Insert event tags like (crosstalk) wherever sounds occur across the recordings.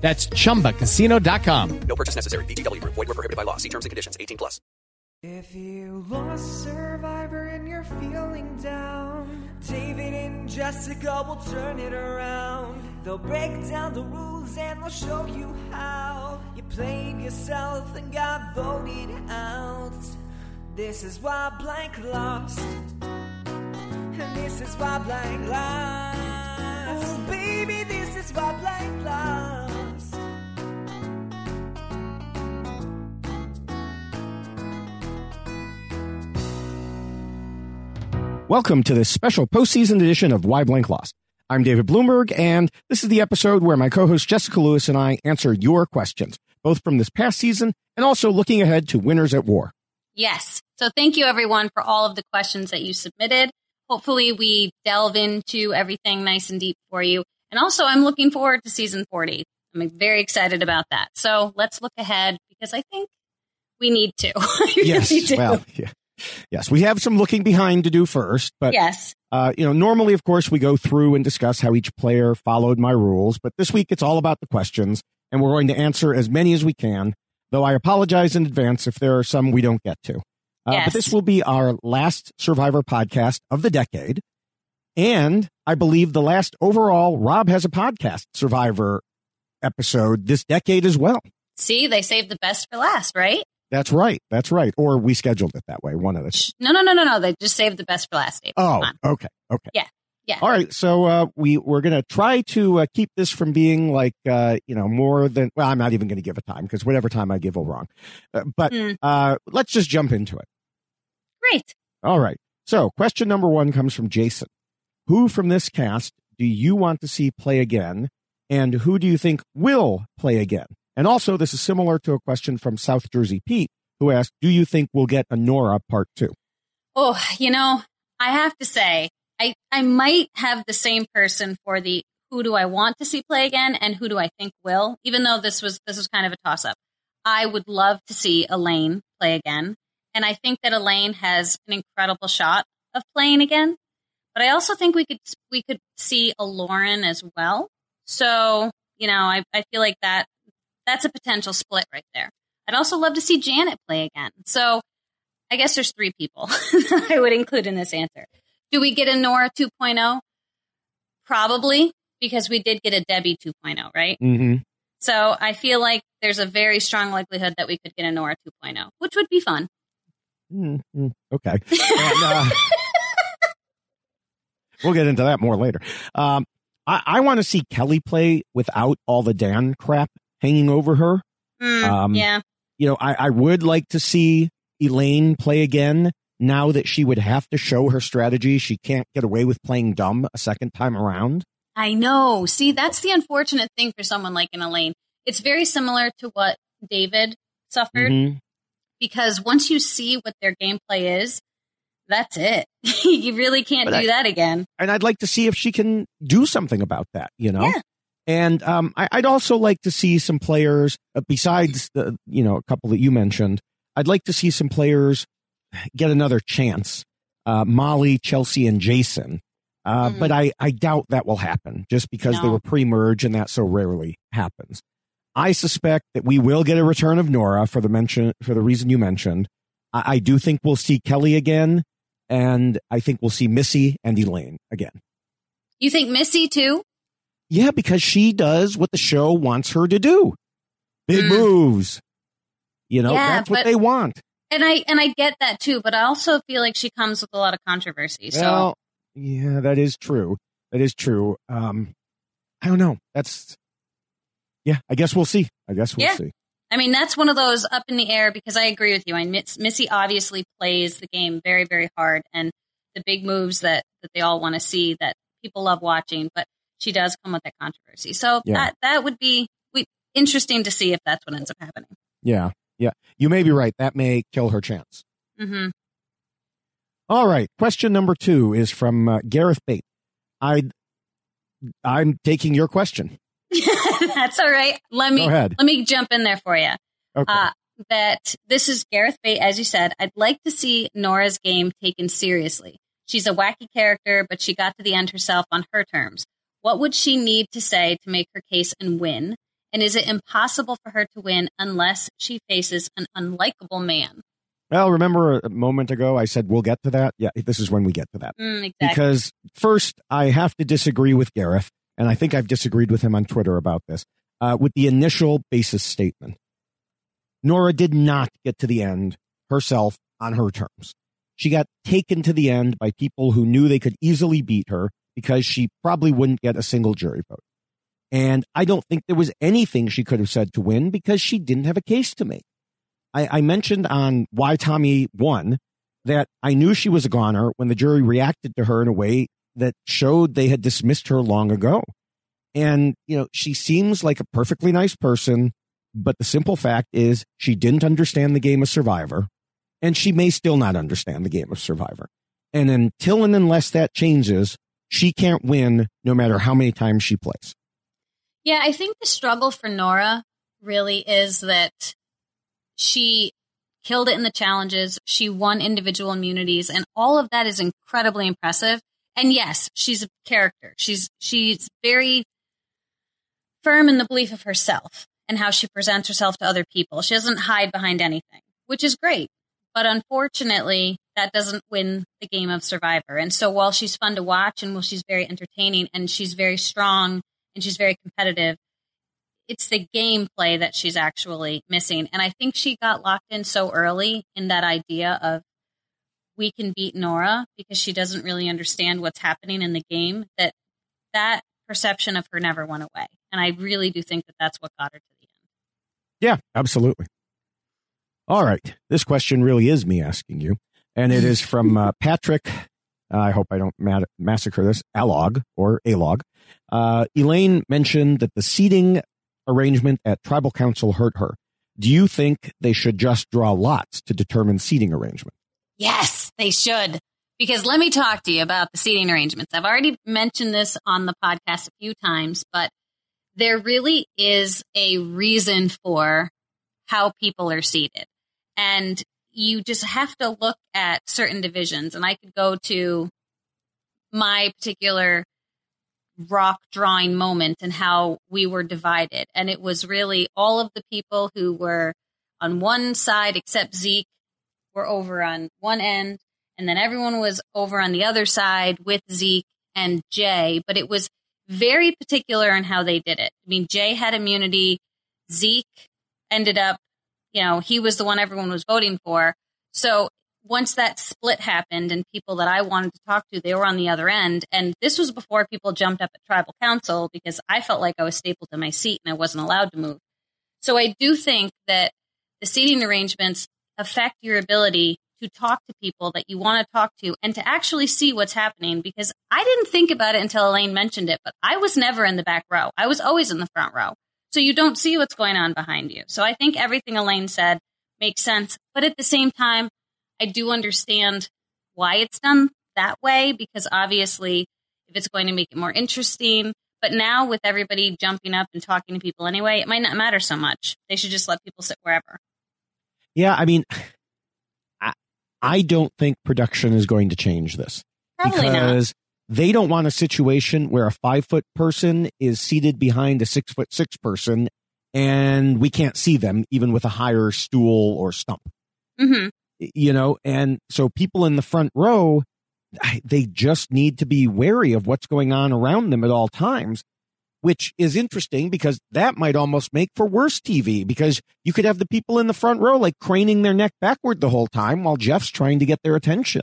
That's chumbacasino.com. No purchase necessary. VGW. Void were prohibited by law. See terms and conditions. 18 plus. If you lost Survivor and you're feeling down, David and Jessica will turn it around. They'll break down the rules and they'll show you how. You played yourself and got voted out. This is why Blank lost. And this is why Blank lost. Oh, baby, this is why Blank lost. Welcome to this special postseason edition of Why Blank Lost. I'm David Bloomberg, and this is the episode where my co-host Jessica Lewis and I answer your questions, both from this past season and also looking ahead to Winners at War. Yes. So thank you everyone for all of the questions that you submitted. Hopefully we delve into everything nice and deep for you. And also I'm looking forward to season 40. I'm very excited about that. So let's look ahead because I think we need to. (laughs) yes. Well, yeah. Yes, we have some looking behind to do first, but yes, uh, you know, normally, of course, we go through and discuss how each player followed my rules, but this week it's all about the questions, and we're going to answer as many as we can. Though I apologize in advance if there are some we don't get to. Uh, Yes. But this will be our last Survivor podcast of the decade, and I believe the last overall Rob has a podcast Survivor episode this decade as well. see, they saved the best for last, right? That's right. That's right. Or we scheduled it that way. One of us. No, no, no, no, no. They just saved the best for last. Dave. Oh, okay. Okay. Yeah. Yeah. All right. So uh, we we're gonna try to uh, keep this from being like uh, you know more than well. I'm not even going to give a time because whatever time I give will wrong. Uh, but uh, let's just jump into it. Great. All right. So question number one comes from Jason. Who from this cast do you want to see play again, and who do you think will play again? And also, this is similar to a question from South Jersey Pete, who asked, "Do you think we'll get a Noura part two? Oh, you know, I have to say, I, I might have the same person for the who do I want to see play again and who do I think will, even though this was this was kind of a toss up. I would love to see Elaine play again. And I think that Elaine has an incredible shot of playing again. But I also think we could we could see a Lauren as well. So, you know, I, I feel like that that's a potential split right there. I'd also love to see Janet play again. So I guess there's three people (laughs) that I would include in this answer. Do we get a Noura 2.0? Probably, because we did get a Debbie 2.0, right? Mm-hmm. So I feel like there's a very strong likelihood that we could get a Noura 2.0, which would be fun. Mm-hmm. Okay. And, uh, (laughs) we'll get into that more later. Um, I, I want to see Kelly play without all the Dan crap hanging over her. Mm, Um, yeah. You know, I, I would like to see Elaine play again now that she would have to show her strategy. She can't get away with playing dumb a second time around. I know. See, that's the unfortunate thing for someone like an Elaine. It's very similar to what David suffered Mhm. because once you see what their gameplay is, that's it. (laughs) you really can't But do I- that again. and I'd like to see if she can do something about that. You know, Yeah. And um, I, I'd also like to see some players uh, besides the you know a couple that you mentioned. I'd like to see some players get another chance. Uh, Molly, Chelsea, and Jason. Uh, Mhm. But I, I doubt that will happen just because they were pre-merge and that so rarely happens. I suspect that we will get a return of Noura for the mention for the reason you mentioned. I, I do think we'll see Kelly again, and I think we'll see Missy and Elaine again. You think Missy too? Yeah, because she does what the show wants her to do. Big Mm. moves. You know, Yeah, that's what but- they want. And I and I get that too, but I also feel like she comes with a lot of controversy. So Well, yeah, that is true. That is true. Um, I don't know. That's yeah. I guess we'll see. I guess we'll Yeah. see. I mean, that's one of those up in the air because I agree with you. I Miss, Missy obviously plays the game very, very hard, and the big moves that that they all want to see that people love watching. But she does come with that controversy, so Yeah. that that would be we, interesting to see if that's what ends up happening. Yeah, yeah. You may be right. That may kill her chance. hmm All right. Question number two is from uh, Gareth Bate. I, I'm taking your question. (laughs) that's all right. Let me let me jump in there for you. Okay. Uh, that this is Gareth Bate, as you said. I'd like to see Noura's game taken seriously. She's a wacky character, but she got to the end herself on her terms. What would she need to say to make her case and win? And is it impossible for her to win unless she faces an unlikable man? well, remember a moment ago I said we'll get to that. Yeah, this is when we get to that. Mm, exactly. Because first, I have to disagree with Gareth, and I think I've disagreed with him on Twitter about this, uh, with the initial basis statement. Noura did not get to the end herself on her terms. She got taken to the end by people who knew they could easily beat her because she probably wouldn't get a single jury vote. And I don't think there was anything she could have said to win because she didn't have a case to make. I, I mentioned on Why Tommy Won that I knew she was a goner when the jury reacted to her in a way that showed they had dismissed her long ago. And, you know, she seems like a perfectly nice person, but the simple fact is she didn't understand the game of Survivor, and she may still not understand the game of Survivor. And until and unless that changes, she can't win no matter how many times she plays. Yeah, I think the struggle for Noura really is that she killed it in the challenges. She won individual immunities, and all of that is incredibly impressive. And yes, she's a character. She's she's very firm in the belief of herself and how she presents herself to other people. She doesn't hide behind anything, which is great. But unfortunately, that doesn't win the game of Survivor. And so while she's fun to watch and while she's very entertaining and she's very strong and she's very competitive, it's the gameplay that she's actually missing. And I think she got locked in so early in that idea of we can beat Noura because she doesn't really understand what's happening in the game that that perception of her never went away. And I really do think that that's what got her to the end. Yeah, absolutely. All right. This question really is me asking you. And it is from uh, Patrick. I hope I don't ma- massacre this. Alog or Alog. Uh, Elaine mentioned that the seating arrangement at tribal council hurt her. Do you think they should just draw lots to determine seating arrangement? Yes, they should. Because let me talk to you about the seating arrangements. I've already mentioned this on the podcast a few times, but there really is a reason for how people are seated. And you just have to look at certain divisions. And I could go to my particular rock drawing moment and how we were divided. And it was really all of the people who were on one side, except Zeke, were over on one end. And then everyone was over on the other side with Zeke and Jay. But it was very particular in how they did it. I mean, Jay had immunity. Zeke ended up, you know, he was the one everyone was voting for. So once that split happened and people that I wanted to talk to, they were on the other end. And this was before people jumped up at tribal council because I felt like I was stapled to my seat and I wasn't allowed to move. So I do think that the seating arrangements affect your ability to talk to people that you want to talk to and to actually see what's happening because I didn't think about it until Elaine mentioned it, but I was never in the back row. I was always in the front row. So you don't see what's going on behind you. So I think everything Elaine said makes sense. But at the same time, I do understand why it's done that way because obviously if it's going to make it more interesting, but now with everybody jumping up and talking to people anyway, it might not matter so much. They should just let people sit wherever. Yeah, I mean, (sighs) I, I don't think production is going to change this Probably not. because they don't want a situation where a five foot person is seated behind a six foot six person and we can't see them even with a higher stool or stump. hmm you know and so people in the front row they just need to be wary of what's going on around them at all times which is interesting because that might almost make for worse TV because you could have the people in the front row like craning their neck backward the whole time while Jeff's trying to get their attention.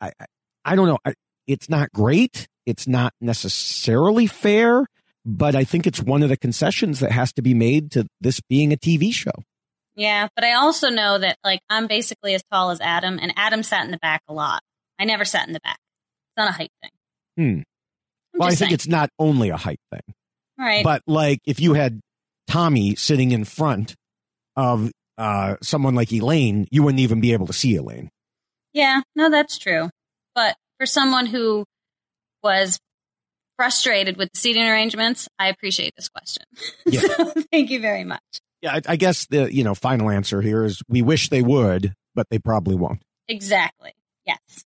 I, I, I don't know. I, it's not great. It's not necessarily fair, but I think it's one of the concessions that has to be made to this being a TV show. Yeah, but I also know that like I'm basically as tall as Adam, and Adam sat in the back a lot. I never sat in the back. It's not a height thing. Hmm. I'm Well, I think saying. it's not only a height thing, right. but like if you had Tommy sitting in front of uh, someone like Elaine, you wouldn't even be able to see Elaine. Yeah, no, that's true. But for someone who was frustrated with the seating arrangements, I appreciate this question. (laughs) Yeah. so thank you very much. Yeah, I, I guess the you know final answer here is we wish they would, but they probably won't. Exactly. Yes.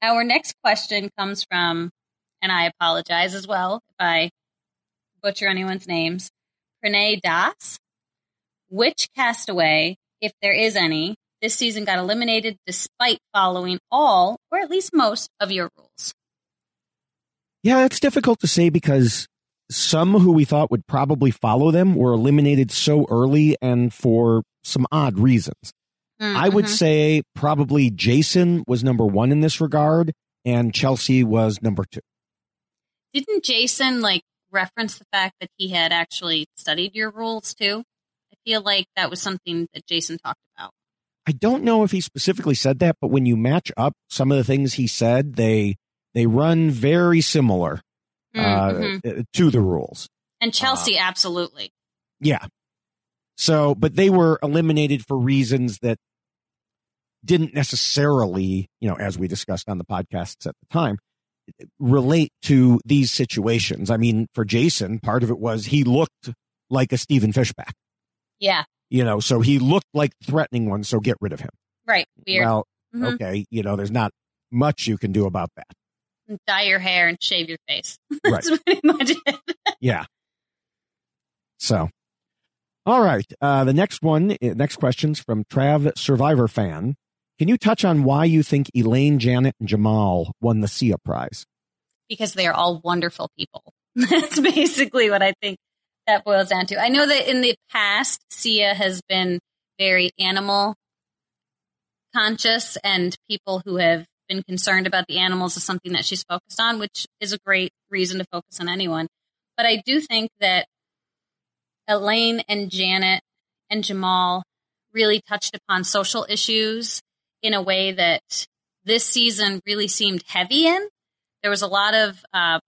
Our next question comes from, and I apologize as well if I butcher anyone's names, Pranay Das. Which castaway, if there is any, this season got eliminated despite following all, or at least most, of your rules? Yeah, it's difficult to say because some who we thought would probably follow them were eliminated so early and for some odd reasons. I would Mhm. say probably Jason was number one in this regard, and Chelsea was number two. Didn't Jason like reference the fact that he had actually studied your rules too? I feel like that was something that Jason talked about. I don't know if he specifically said that, but when you match up some of the things he said, they they run very similar uh, Mhm. uh, to the rules. And Chelsea, absolutely. Yeah. So, but they were eliminated for reasons that didn't necessarily, you know, as we discussed on the podcasts at the time, relate to these situations. I mean, for Jason, part of it was he looked like a Stephen Fishback, Yeah, you know, so he looked like threatening one. So get rid of him. right. Weird. Well, Mhm. okay, you know, there's not much you can do about that. Dye your hair and shave your face. (laughs) Right. Pretty much it. Yeah. So, all right. Uh, the next one, uh, next question's from Trav Survivor fan. Can you touch on why you think Elaine, Janet, and Jamal won the Sia Prize? because they are all wonderful people. (laughs) That's basically what I think that boils down to. I know that in the past, Sia has been very animal conscious, and people who have been concerned about the animals is something that she's focused on, which is a great reason to focus on anyone. But I do think that Elaine and Janet and Jamal really touched upon social issues in a way that this season really seemed heavy in there was a lot of uh,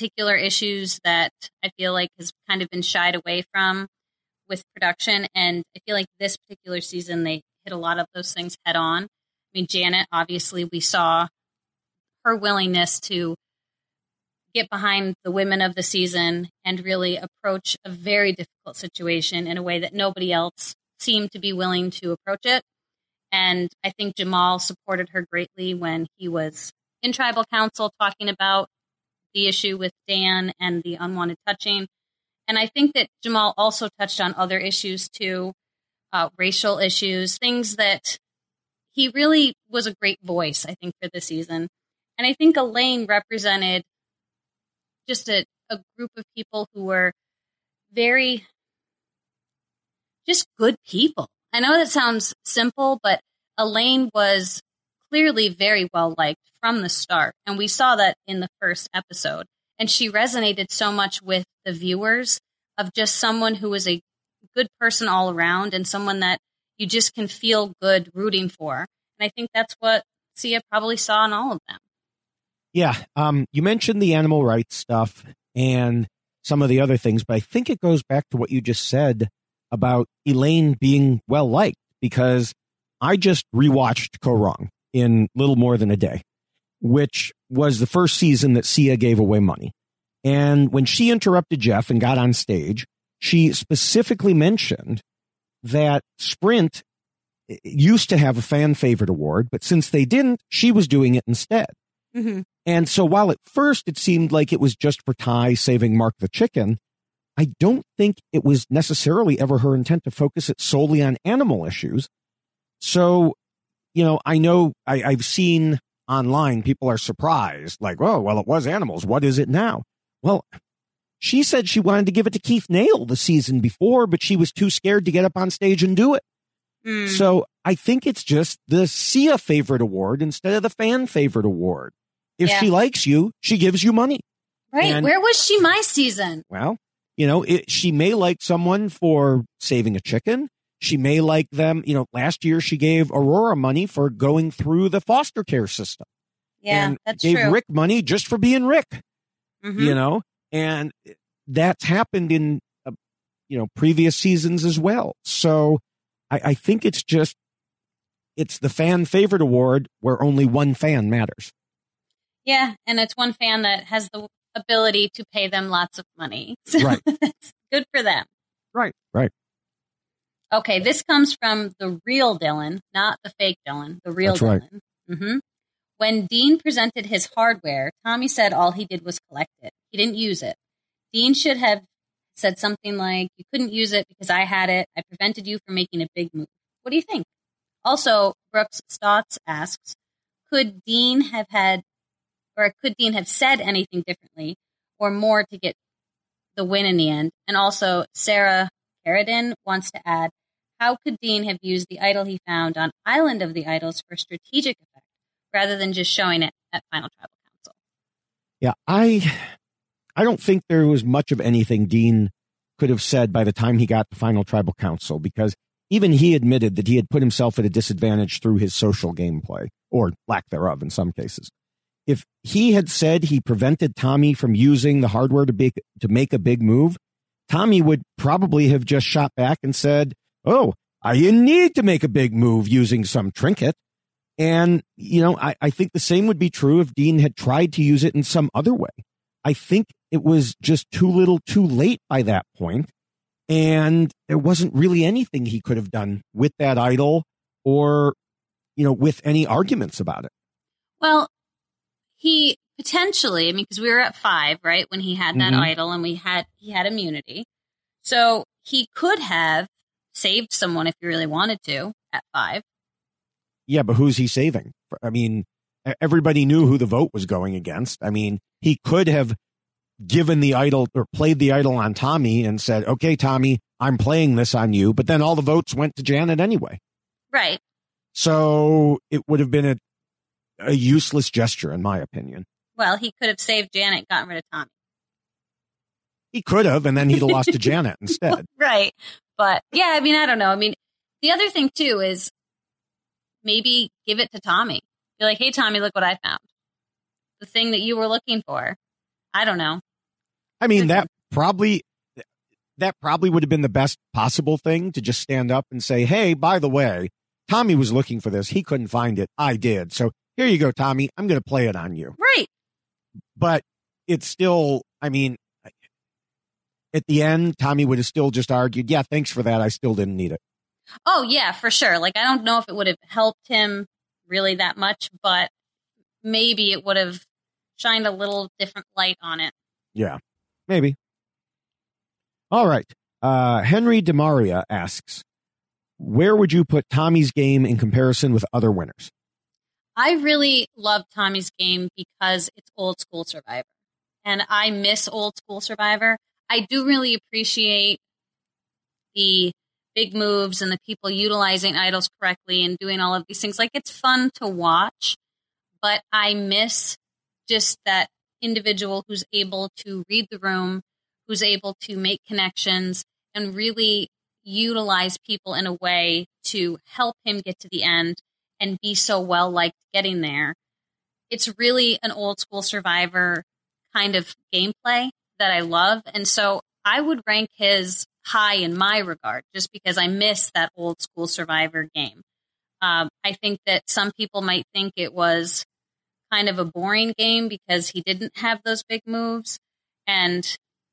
particular issues that I feel like has kind of been shied away from with production, and I feel like this particular season they hit a lot of those things head on. I mean, Janet, obviously, we saw her willingness to get behind the women of the season and really approach a very difficult situation in a way that nobody else seemed to be willing to approach it. And I think Jamal supported her greatly when he was in tribal council talking about the issue with Dan and the unwanted touching. And I think that Jamal also touched on other issues too, uh, racial issues, things that he really was a great voice, I think, for the season. And I think Elaine represented just a, a group of people who were very just good people. I know that sounds simple, but Elaine was clearly very well liked from the start. And we saw that in the first episode. And she resonated so much with the viewers of just someone who is a good person all around and someone that you just can feel good rooting for. And I think that's what Sia probably saw in all of them. Yeah. Um, you mentioned the animal rights stuff and some of the other things, but I think it goes back to what you just said about Elaine being well liked because I just rewatched Kaôh Rōng in little more than a day, which was the first season that Sia gave away money. And when she interrupted Jeff and got on stage, she specifically mentioned that Sprint used to have a fan favorite award, but since they didn't, she was doing it instead. Mm-hmm. And so while at first it seemed like it was just for Tai saving Mark the chicken, I don't think it was necessarily ever her intent to focus it solely on animal issues. So, you know, I know I, I've seen online people are surprised, like, oh, well, it was animals. What is it now? Well, she said she wanted to give it to Keith Nale the season before, but she was too scared to get up on stage and do it. Mm. So I think it's just the Sia favorite award instead of the fan favorite award. If Yeah. she likes you, she gives you money. right. and- Where was she my season? Well, you know, it, she may like someone for saving a chicken. She may like them. You know, last year she gave Aurora money for going through the foster care system. Yeah, and that's gave true. Rick money just for being Rick. Mhm. You know, and that's happened in uh, you know previous seasons as well. So I, I think it's just it's the fan favorite award where only one fan matters. Yeah, and it's one fan that has the ability to pay them lots of money. (laughs) So Right. (laughs) good for them. Right. Right. Okay, this comes from the real Dylan, not the fake Dylan, the real That's right. Dylan. hmm When Dean presented his hardware, Tommy said all he did was collect it. He didn't use it. Dean should have said something like, You couldn't use it because I had it. I prevented you from making a big move. What do you think? Also, Brooks Stotts asks, Could Dean have had, or could Dean have said anything differently or more to get the win in the end? And also, Sarah Carradine wants to add, how could Dean have used the idol he found on Island of the Idols for strategic effect rather than just showing it at Final Tribal Council? Yeah, I I don't think there was much of anything Dean could have said by the time he got to final tribal council because even he admitted that he had put himself at a disadvantage through his social gameplay or lack thereof in some cases. If he had said he prevented Tommy from using the hardware to be, to make a big move, Tommy would probably have just shot back and said, "Oh, I didn't need to make a big move using some trinket." And, you know, I, I think the same would be true if Dean had tried to use it in some other way. I think it was just too little too late by that point, And there wasn't really anything he could have done with that idol or, you know, with any arguments about it. Well, he potentially, I mean, because we were at five, right, when he had that Mhm. idol and we had, he had immunity. So he could have saved someone if you really wanted to at five. Yeah, but who's he saving? I mean, everybody knew who the vote was going against. I mean, he could have given the idol or played the idol on Tommy and said, okay, Tommy, I'm playing this on you. But then all the votes went to Janet anyway. Right. So it would have been a, a useless gesture, in my opinion. Well, he could have saved Janet, gotten rid of Tommy. He could have, and then he'd have lost to Janet (laughs) instead. Right. But yeah, I mean, I don't know. I mean, the other thing too is maybe give it to Tommy. Be like, hey, Tommy, look what I found. The thing that you were looking for. I don't know. I mean, that probably that probably would have been the best possible thing to just stand up and say, "Hey, by the way, Tommy was looking for this. He couldn't find it. I did. So here you go, Tommy. I'm going to play it on you." Right. But it's still, I mean, at the end, Tommy would have still just argued, "Yeah, thanks for that. I still didn't need it." Oh, yeah, for sure. Like, I don't know if it would have helped him really that much, but maybe it would have shined a little different light on it. Yeah, maybe. All right. Uh, Henry DeMaria asks, "Where would you put Tommy's game in comparison with other winners?" I really love Tommy's game because it's old school Survivor. And I miss old school Survivor. I do really appreciate the big moves and the people utilizing idols correctly and doing all of these things. Like it's fun to watch, but I miss just that individual who's able to read the room, who's able to make connections and really utilize people in a way to help him get to the end and be so well liked getting there. It's really an old school survivor kind of gameplay that I love. And so I would rank his high in my regard just because I miss that old school survivor game. Um, I think that some people might think it was kind of a boring game because he didn't have those big moves. And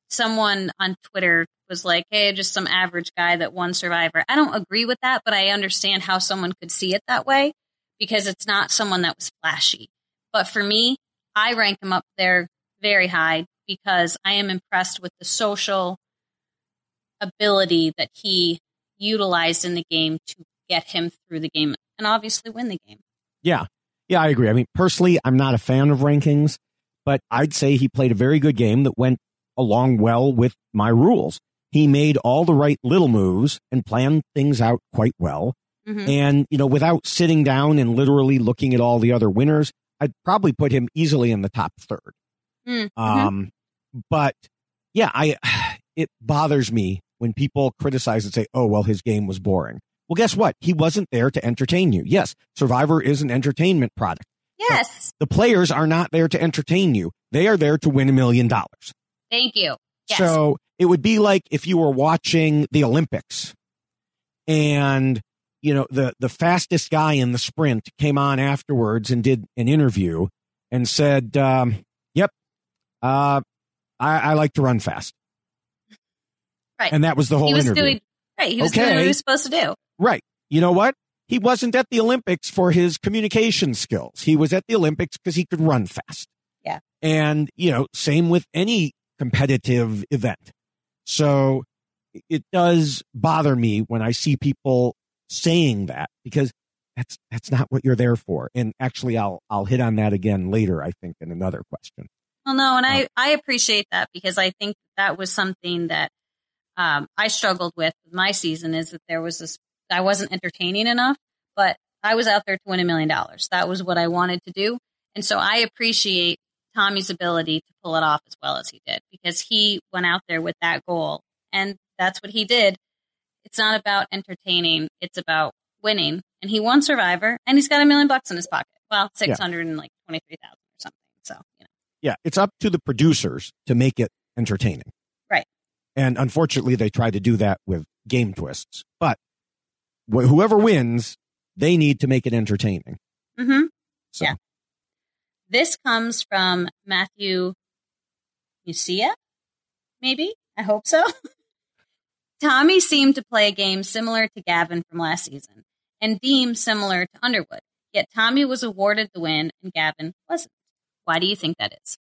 someone on Twitter was like, hey, just some average guy that won Survivor. I don't agree with that, but I understand how someone could see it that way because it's not someone that was flashy. But for me, I rank him up there very high because I am impressed with the social ability that he utilized in the game to get him through the game and obviously win the game. Yeah. Yeah, I agree. I mean, personally, I'm not a fan of rankings, but I'd say he played a very good game that went along well with my rules. He made all the right little moves and planned things out quite well. Mhm. And, you know, without sitting down and literally looking at all the other winners, I'd probably put him easily in the top third. Mm, mhm. Um, but yeah, I, (sighs) it bothers me when people criticize and say, oh, well, his game was boring. Well, guess what? He wasn't there to entertain you. Yes, Survivor is an entertainment product. yes. The players are not there to entertain you. They are there to win a million dollars. Thank you. Yes. So it would be like if you were watching the Olympics and, you know, the, the fastest guy in the sprint came on afterwards and did an interview and said, um, yep, uh, I, I like to run fast. Right. And that was the whole he was interview. doing right. He was doing what he was supposed to do. Right. You know what? He wasn't at the Olympics for his communication skills. He was at the Olympics because he could run fast. Yeah. And, you know, same with any competitive event. So it does bother me when I see people saying that because that's, that's not what you're there for. And actually I'll, I'll hit on that again later, I think, in another question. Well, no, and. I, I appreciate that because I think that was something that um, I struggled with my season is that there was this, I wasn't entertaining enough, but I was out there to win a million dollars. That was what I wanted to do. And so I appreciate Tommy's ability to pull it off as well as he did because he went out there with that goal and that's what he did. It's not about entertaining, it's about winning. And he won Survivor and he's got a million bucks in his pocket. Well, six hundred and like twenty three thousand or something. So, you know. Yeah. It's up to the producers to make it entertaining. Right. And unfortunately, they try to do that with game twists. But wh- whoever wins, they need to make it entertaining. Mm-hmm. So, Yeah. This comes from Matthew Musia, maybe? I hope so. (laughs) Tommy seemed to play a game similar to Gavin from last season, and Dean similar to Underwood. Yet Tommy was awarded the win and Gavin wasn't. Why do you think that is?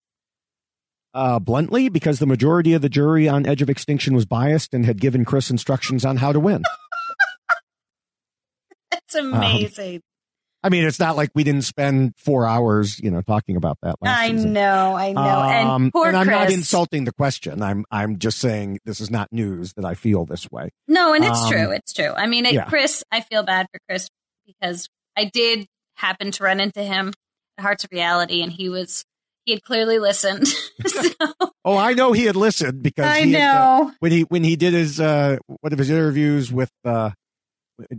uh, bluntly, because the majority of the jury on Edge of Extinction was biased and had given Chris instructions on how to win. (laughs) That's amazing. I mean, it's not like we didn't spend four hours, you know, talking about that last I season. know, I know. Um, and poor and I'm Chris. not insulting the question. I'm I'm just saying this is not news that I feel this way. No, and it's Um, true. It's true. I mean, it, yeah. Chris, I feel bad for Chris because I did happen to run into him Hearts of Reality, and he was he had clearly listened. (laughs) so, Oh, I know he had listened because I he had, uh, know. when he when he did his uh one of his interviews with uh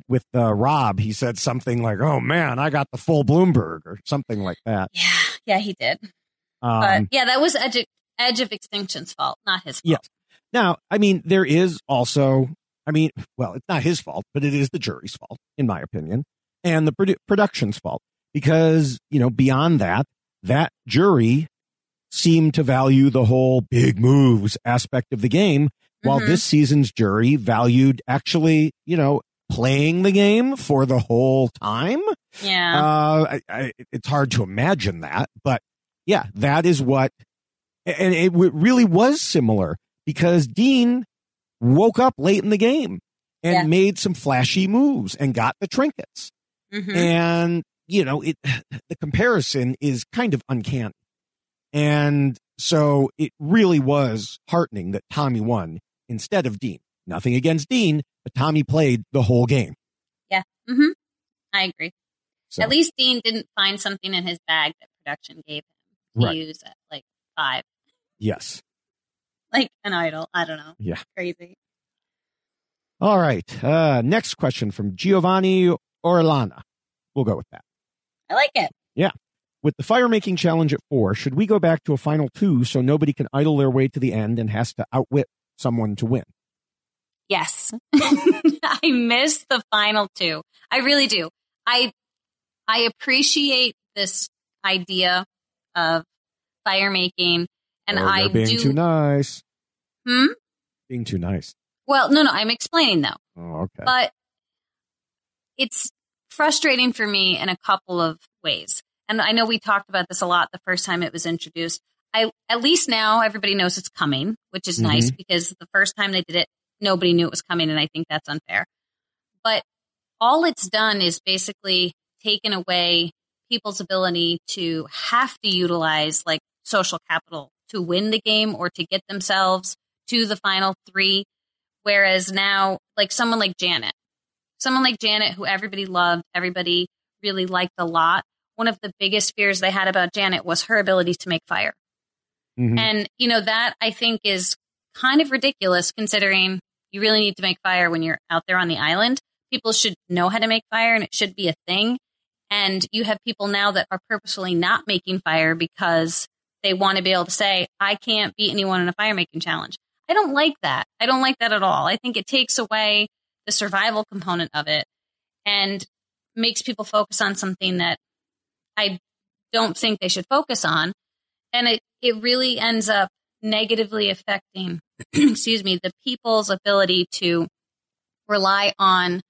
with uh, Rob, he said something like, "Oh man, I got the full Bloomberg" or something like that. yeah, yeah, he did. Um, But yeah, that was Edge, Edge of Extinction's fault, not his fault. Yes. Now, I mean, there is also, I mean, well, it's not his fault, but it is the jury's fault, in my opinion, and the produ- production's fault because, you know, beyond that, that jury seemed to value the whole big moves aspect of the game, while Mhm. this season's jury valued actually, you know, playing the game for the whole time. Yeah. Uh, I, I, it's hard to imagine that, but yeah, that is what, and it w- really was similar because Dean woke up late in the game and Yeah. made some flashy moves and got the trinkets. Mhm. And, you know, it, (sighs) the comparison is kind of uncanny. And so it really was heartening that Tommy won instead of Dean. Nothing against Dean, but Tommy played the whole game. Yeah. Mm-hmm. I agree. So, At least Dean didn't find something in his bag that production gave him to Right. use at like five, yes. like an idol. I don't know. Yeah. Crazy. All right. Uh, next question from Giovanni Orlana. We'll go with that. I like it. Yeah. With the fire making challenge at four, should we go back to a final two so nobody can idle their way to the end and has to outwit someone to win? Yes. (laughs) I miss the final two. I really do. I I appreciate this idea of fire making and Oh, I being do too nice. Hmm? Being too nice. Well, no, no, I'm explaining though. Oh, okay. But it's frustrating for me in a couple of ways. And I know we talked about this a lot the first time it was introduced. I at least now everybody knows it's coming, which is nice mm-hmm. because the first time they did it, nobody knew it was coming, and I think that's unfair. But all it's done is basically taken away people's ability to have to utilize like social capital to win the game or to get themselves to the final three. Whereas now, like someone like Janet, someone like Janet, who everybody loved, everybody really liked a lot. One of the biggest fears they had about Janet was her ability to make fire. Mhm. And, you know, that I think is kind of ridiculous considering you really need to make fire when you're out there on the island. People should know how to make fire and it should be a thing. And you have people now that are purposefully not making fire because they want to be able to say, I can't beat anyone in a fire making challenge. I don't like that. I don't like that at all. I think it takes away the survival component of it and makes people focus on something that I don't think they should focus on. And it, it really ends up negatively affecting, (clears throat) excuse me, the people's ability to rely on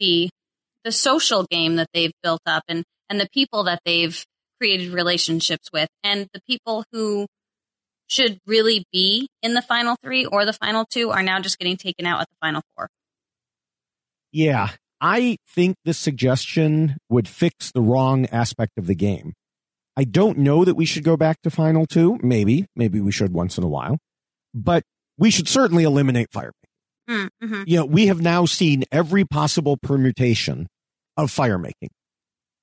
the the social game that they've built up and and the people that they've created relationships with and the people who should really be in the final 3 or the final 2 are now just getting taken out at the final 4. Yeah, I think this suggestion would fix the wrong aspect of the game. I don't know that we should go back to Final Two. Maybe, maybe we should once in a while, but we should certainly eliminate fire. Mm-hmm. You know, we have now seen every possible permutation of fire making.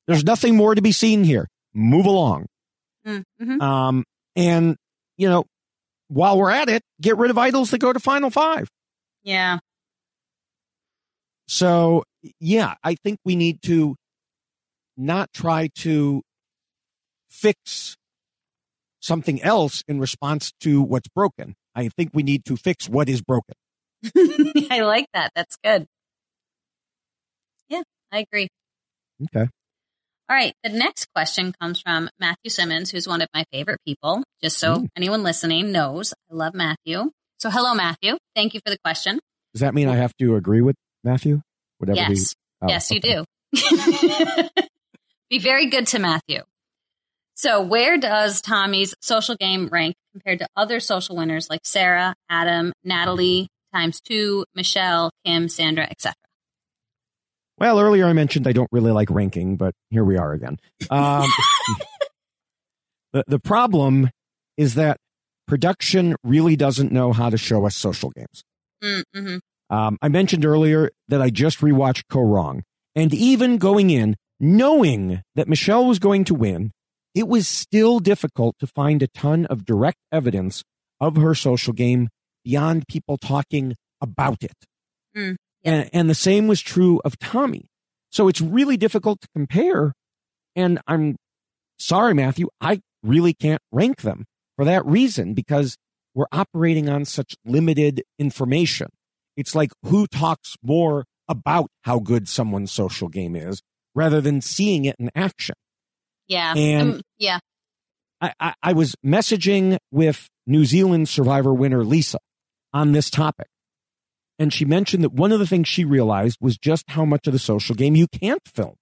There's nothing more to be seen here. Move along. Mm-hmm. Um, and you know, while we're at it, get rid of idols that go to Final Five. Yeah. So, yeah, I think we need to not try to fix something else in response to what's broken. I think we need to fix what is broken. (laughs) I like that. That's good. Yeah, I agree. Okay. All right. The next question comes from Matthew Simmons, who's one of my favorite people. Just so Mm. anyone listening knows, I love Matthew. So, hello, Matthew. Thank you for the question. Does that mean I have to agree with Matthew? Whatever he- yes. oh, yes, you do. (laughs) Be very good to Matthew. So, where does Tommy's social game rank compared to other social winners like Sarah, Adam, Natalie, times two, Michelle, Kim, Sandra, etc.? Well, earlier I mentioned I don't really like ranking, but here we are again. Um, (laughs) the the problem is that production really doesn't know how to show us social games. Mm-hmm. Um, I mentioned earlier that I just rewatched Kaôh Rōng, and even going in knowing that Michelle was going to win, it was still difficult to find a ton of direct evidence of her social game beyond people talking about it. Mm, and, and the same was true of Tommy. So it's really difficult to compare. And I'm sorry, Matthew, I really can't rank them for that reason because we're operating on such limited information. It's like who talks more about how good someone's social game is rather than seeing it in action. Yeah. And- Um, yeah. I, I, I was messaging with New Zealand survivor winner Lisa on this topic. And she mentioned that one of the things she realized was just how much of the social game you can't film,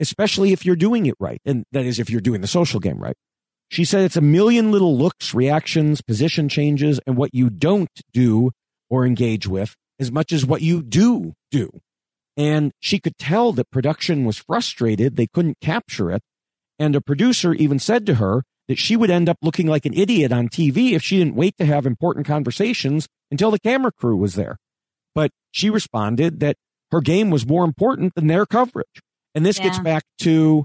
especially if you're doing it right. And that is if you're doing the social game right. She said it's a million little looks, reactions, position changes, and what you don't do or engage with as much as what you do do. And she could tell that production was frustrated. They couldn't capture it. And a producer even said to her that she would end up looking like an idiot on TV if she didn't wait to have important conversations until the camera crew was there. But she responded that her game was more important than their coverage. And this gets back to,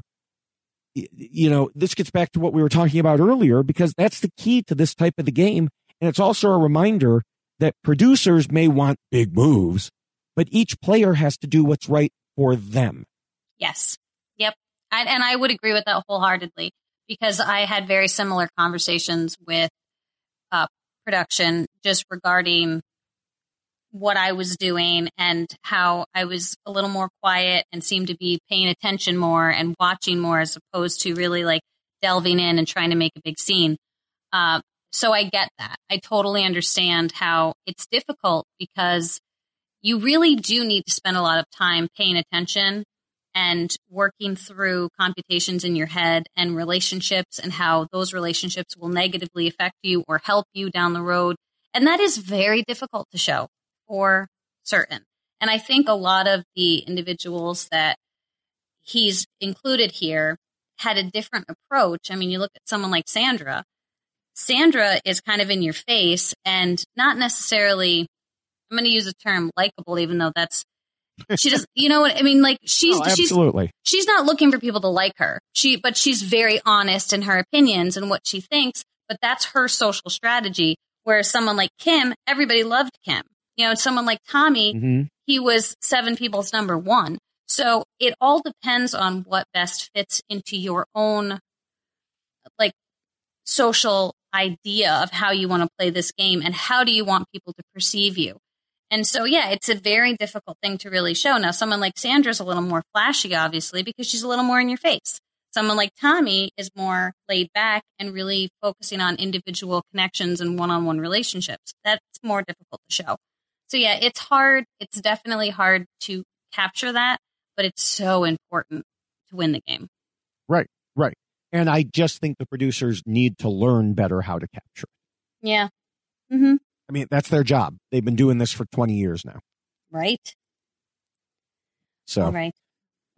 you know, this gets back to what we were talking about earlier because that's the key to this type of the game. And it's also a reminder that producers may want big moves, but each player has to do what's right for them. Yes. Yep. I, and I would agree with that wholeheartedly because I had very similar conversations with uh, production just regarding what I was doing and how I was a little more quiet and seemed to be paying attention more and watching more as opposed to really like delving in and trying to make a big scene. Uh, so I get that. I totally understand how it's difficult because you really do need to spend a lot of time paying attention and working through computations in your head and relationships and how those relationships will negatively affect you or help you down the road. And that is very difficult to show for certain. And I think a lot of the individuals that he's included here had a different approach. I mean, you look at someone like Sandra, Sandra is kind of in your face and not necessarily. I'm going to use the term likable, even though that's she does. (laughs) You know what I mean? Like she's Oh, she's absolutely. she's not looking for people to like her. She, but she's very honest in her opinions and what she thinks. But that's her social strategy. Whereas someone like Kim, everybody loved Kim. You know, someone like Tommy, Mhm. he was seven people's number one. So it all depends on what best fits into your own like social idea of how you want to play this game and how do you want people to perceive you. And so, yeah, it's a very difficult thing to really show. Now, someone like Sandra's a little more flashy, obviously, because she's a little more in your face. Someone like Tommy is more laid back and really focusing on individual connections and one on one relationships. That's more difficult to show. So, yeah, it's hard. It's definitely hard to capture that, but it's so important to win the game. Right, right. And I just think the producers need to learn better how to capture it. Yeah. Mm-hmm. I mean, that's their job. They've been doing this for 20 years now. Right. So, All right.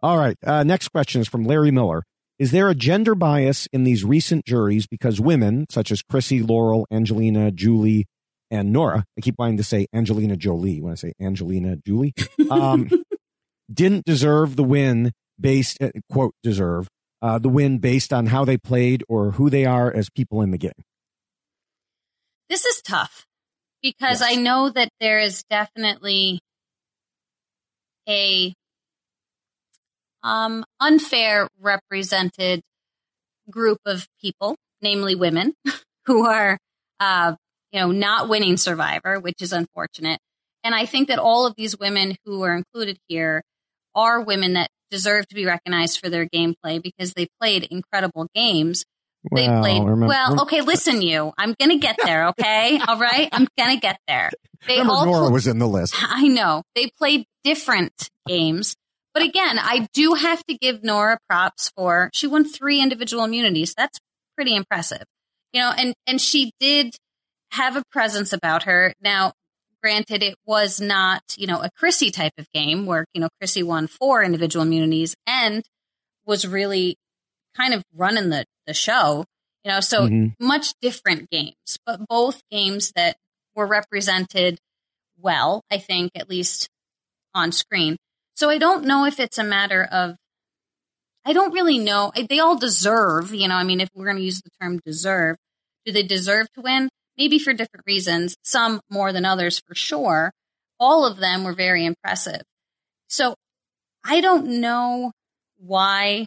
all right. Uh, next question is from Larry Miller. Is there a gender bias in these recent juries because women, such as Chrissy, Laurel, Angelina, Julie, and Noura, I keep wanting to say Angelina Jolie when I say Angelina Julie, um, (laughs) didn't deserve the win based, uh, quote, deserve uh, the win based on how they played or who they are as people in the game? This is tough because Yes. I know that there is definitely a um, unfair represented group of people, namely women, (laughs) who are, uh, you know, not winning Survivor, which is unfortunate. And I think that all of these women who are included here are women that deserve to be recognized for their gameplay because they played incredible games. They Well, played remember- well. Okay, listen, you. I'm gonna get there. Okay, (laughs) all right. I'm gonna get there. They Remember all Noura pl- was in the list. (laughs) I know they played different games, but again, I do have to give Noura props for she won three individual immunities. That's pretty impressive, you know. And and she did have a presence about her. Now, granted, it was not you know a Chrissy type of game where you know Chrissy won four individual immunities and was really kind of running the the show, you know. So Mhm. much different games, but both games that were represented well, I think, at least on screen. So I don't know if it's a matter of, I don't really know. They all deserve, you know, I mean, if we're going to use the term deserve, do they deserve to win? Maybe for different reasons, some more than others for sure. All of them were very impressive. So I don't know why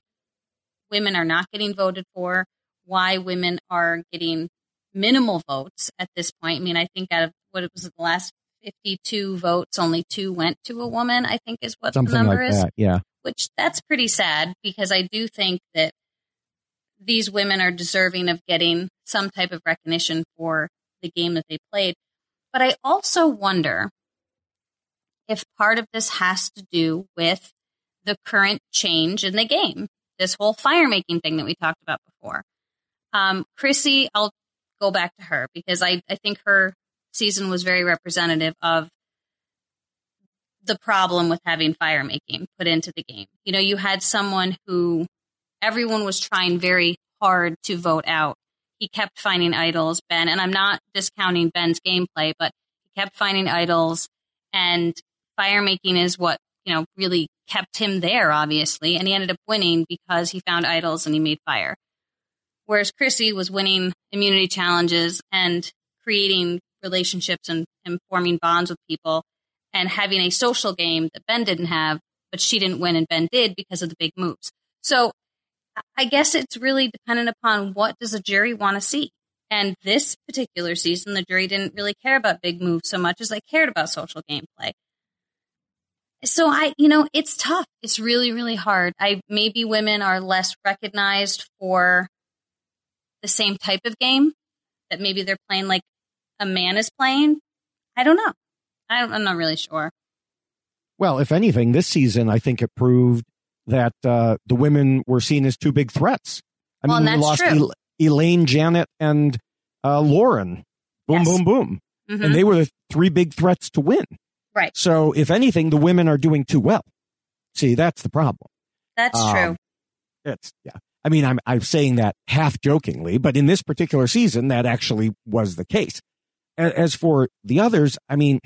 women are not getting voted for, why women are getting minimal votes at this point. I mean, I think out of what it was the last 52 votes, only two went to a woman, I think is what Something the number like is, that. Yeah. which that's pretty sad because I do think that these women are deserving of getting some type of recognition for the game that they played. But I also wonder if part of this has to do with the current change in the game, this whole fire making thing that we talked about before. Um, Chrissy, I'll go back to her because I, I think her season was very representative of the problem with having fire making put into the game. You know, you had someone who everyone was trying very hard to vote out. He kept finding idols, Ben, and I'm not discounting Ben's gameplay, but he kept finding idols and fire making is what, you know, really kept him there, obviously. And he ended up winning because he found idols and he made fire. Whereas Chrissy was winning immunity challenges and creating relationships and, and forming bonds with people and having a social game that Ben didn't have, but she didn't win and Ben did because of the big moves. So I guess it's really dependent upon what does a jury want to see. And this particular season, the jury didn't really care about big moves so much as they cared about social gameplay. So I, you know, it's tough. It's really, really hard. I maybe women are less recognized for the same type of game that maybe they're playing like a man is playing. I don't know. I I'm not really sure. Well, if anything, this season, I think it proved that uh, the women were seen as two big threats. I Well, mean, we lost. El- Elaine, Janet, and uh, Lauren. Boom, Yes. boom, boom. Mhm. And they were the three big threats to win. Right. So, if anything, the women are doing too well. See, that's the problem. That's Um, true. It's yeah. I mean, I'm, I'm saying that half jokingly, but in this particular season, that actually was the case. As for the others, I mean,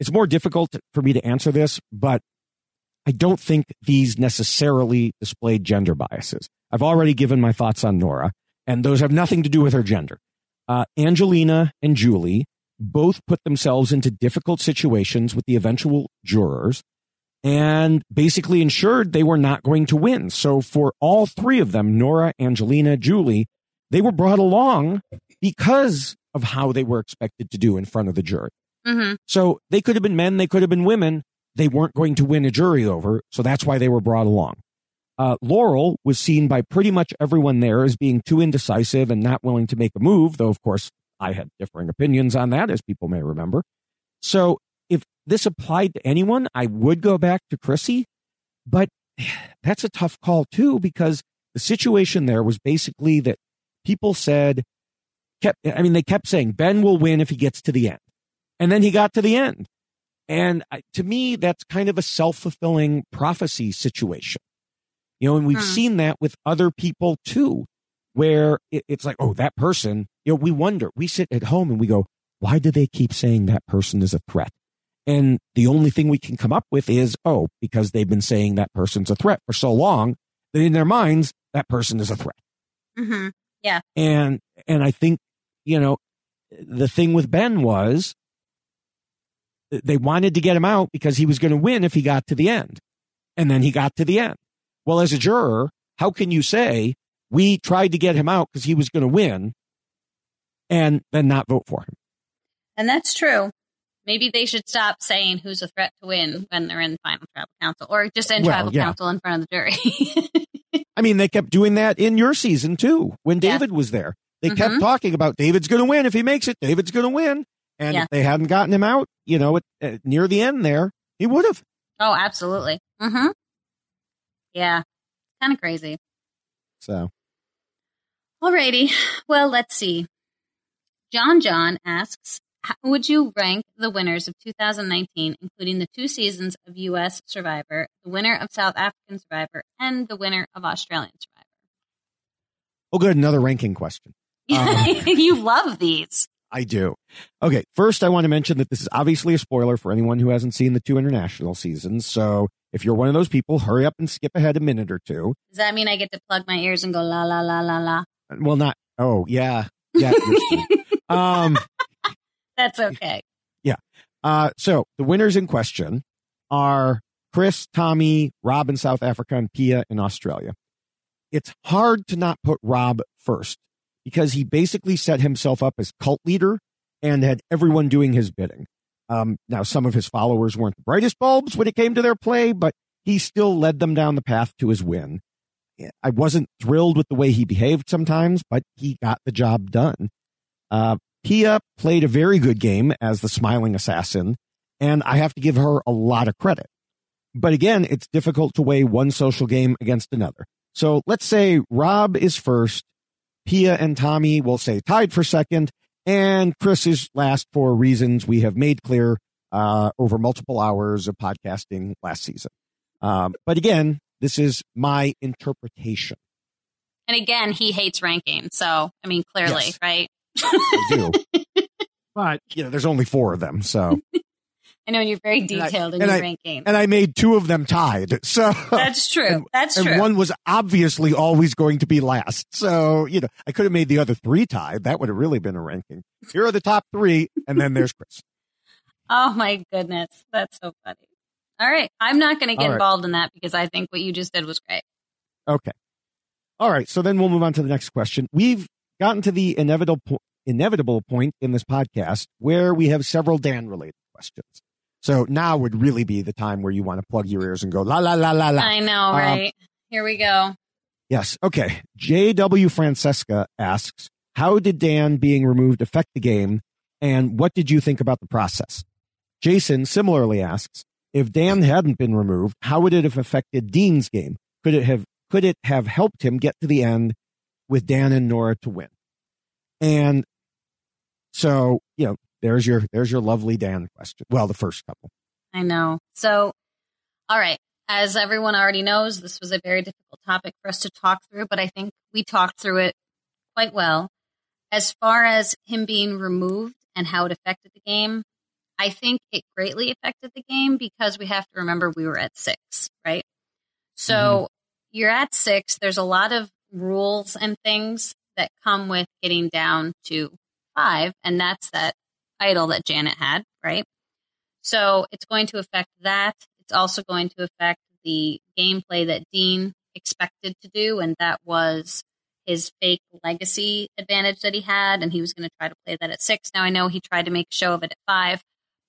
it's more difficult for me to answer this, but I don't think these necessarily displayed gender biases. I've already given my thoughts on Noura, and those have nothing to do with her gender. Uh, Angelina and Julie both put themselves into difficult situations with the eventual jurors and basically ensured they were not going to win. So for all three of them, Noura, Angelina, Julie, they were brought along because of how they were expected to do in front of the jury. Mm-hmm. So they could have been men, they could have been women. They weren't going to win a jury over, so that's why they were brought along. Uh, Laurel was seen by pretty much everyone there as being too indecisive and not willing to make a move, though, of course, I had differing opinions on that, as people may remember. So if this applied to anyone, I would go back to Chrissy, but (sighs) that's a tough call too, because the situation there was basically that people said, kept, I mean, they kept saying Ben will win if he gets to the end. And then he got to the end. And to me, that's kind of a self fulfilling prophecy situation. You know, and we've Hmm. seen that with other people too, where it, it's like, oh, that person, you know, we wonder, we sit at home and we go, why do they keep saying that person is a threat? And the only thing we can come up with is, oh, because they've been saying that person's a threat for so long that in their minds, that person is a threat. Mm-hmm. Yeah. And, and I think, you know, the thing with Ben was they wanted to get him out because he was going to win if he got to the end. And then he got to the end. Well, as a juror, how can you say we tried to get him out because he was going to win and then not vote for him? And that's true. Maybe they should stop saying who's a threat to win when they're in final tribal council or just in Well, tribal yeah. council in front of the jury. (laughs) I mean, they kept doing that in your season too when Yeah. David was there. They kept Mhm. talking about David's going to win if he makes it. David's going to win. And Yeah. if they hadn't gotten him out, you know, near the end there, he would have. oh, absolutely. Mm-hmm. Yeah. Kind of crazy. So, Alrighty. Well, let's see. John John asks, how would you rank the winners of 2019, including the two seasons of U.S. Survivor, the winner of South African Survivor, and the winner of Australian Survivor? oh, good. Another ranking question. (laughs) Um, you love these. I do. Okay. First, I want to mention that this is obviously a spoiler for anyone who hasn't seen the two international seasons. So if you're one of those people, hurry up and skip ahead a minute or two. Does that mean I get to plug my ears and go la la la la la? Well, not, oh, yeah. Yeah. (laughs) um, (laughs) That's okay. Yeah. Uh, so the winners in question are Chris, Tommy, Rob in South Africa, and Pia in Australia. It's hard to not put Rob first because he basically set himself up as cult leader and had everyone doing his bidding. Um, now, some of his followers weren't the brightest bulbs when it came to their play, but he still led them down the path to his win. I wasn't thrilled with the way he behaved sometimes, but he got the job done. Uh, Pia played a very good game as the smiling assassin, and I have to give her a lot of credit. But again, it's difficult to weigh one social game against another. So let's say Rob is first, Pia and Tommy will say tied for second, and Chris is last for reasons we have made clear uh, over multiple hours of podcasting last season. Um, but again, this is my interpretation. And again, he hates ranking. So, I mean, clearly, Yes. right? I do. (laughs) but, you know, there's only four of them. So, (laughs) I know you're very And I- detailed in your I- ranking. and I made two of them tied. So, (laughs) That's true. and- That's and true. one was obviously always going to be last. So, you know, I could have made the other three tied. That would have really been a ranking. Here are the top three, and then there's Chris. (laughs) Oh my goodness. That's so funny. All right. I'm not going to get right. involved in that because I think what you just did was great. Okay. All right. So then we'll move on to the next question. We've gotten to the inevitable po- inevitable point in this podcast where we have several Dan related questions. So now would really be the time where you want to plug your ears and go la la la la la. I know, Um, right? Here we go. Yes. Okay. J.W. Francesca asks, how did Dan being removed affect the game? And what did you think about the process? Jason similarly asks, if Dan hadn't been removed, how would it have affected Dean's game? Could it have, could it have helped him get to the end with Dan and Noura to win? And so, there's your, there's your lovely Dan question. Well, the first couple. I know. So, all right. as everyone already knows, this was a very difficult topic for us to talk through, but I think we talked through it quite well. As far as him being removed and how it affected the game, I think it greatly affected the game because we have to remember we were at six, right? So mm-hmm. you're at six. There's a lot of rules and things that come with getting down to five, and that's that idol that Janet had, right? So it's going to affect that. It's also going to affect the gameplay that Dean expected to do, and that was his fake legacy advantage that he had, and he was going to try to play that at six. Now I know he tried to make a show of it at five,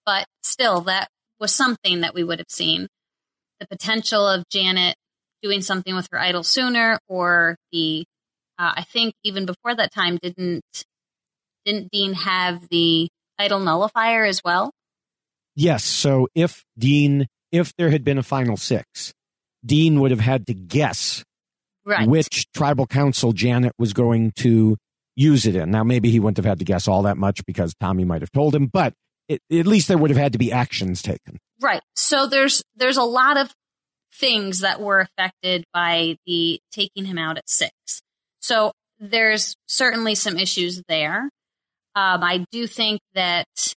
but still, that was something that we would have seen. The potential of Janet doing something with her idol sooner, or the uh, I think even before that time, didn't didn't Dean have the idol nullifier as well? Yes. So if Dean, if there had been a final six, Dean would have had to guess right. which tribal council Janet was going to use it in. Now, maybe he wouldn't have had to guess all that much because Tommy might have told him, but it, at least there would have had to be actions taken. Right. So there's there's a lot of things that were affected by the taking him out at six. So there's certainly some issues there. Um, I do think that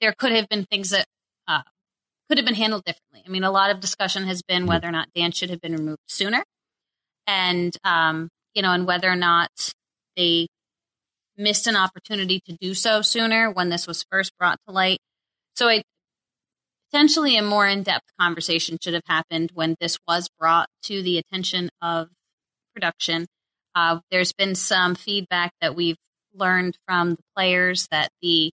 there could have been things that uh, could have been handled differently. I mean, a lot of discussion has been whether or not Dan should have been removed sooner, and um, you know, and whether or not they missed an opportunity to do so sooner when this was first brought to light. So, I potentially a more in-depth conversation should have happened when this was brought to the attention of production. Uh, there's been some feedback that we've learned from the players that the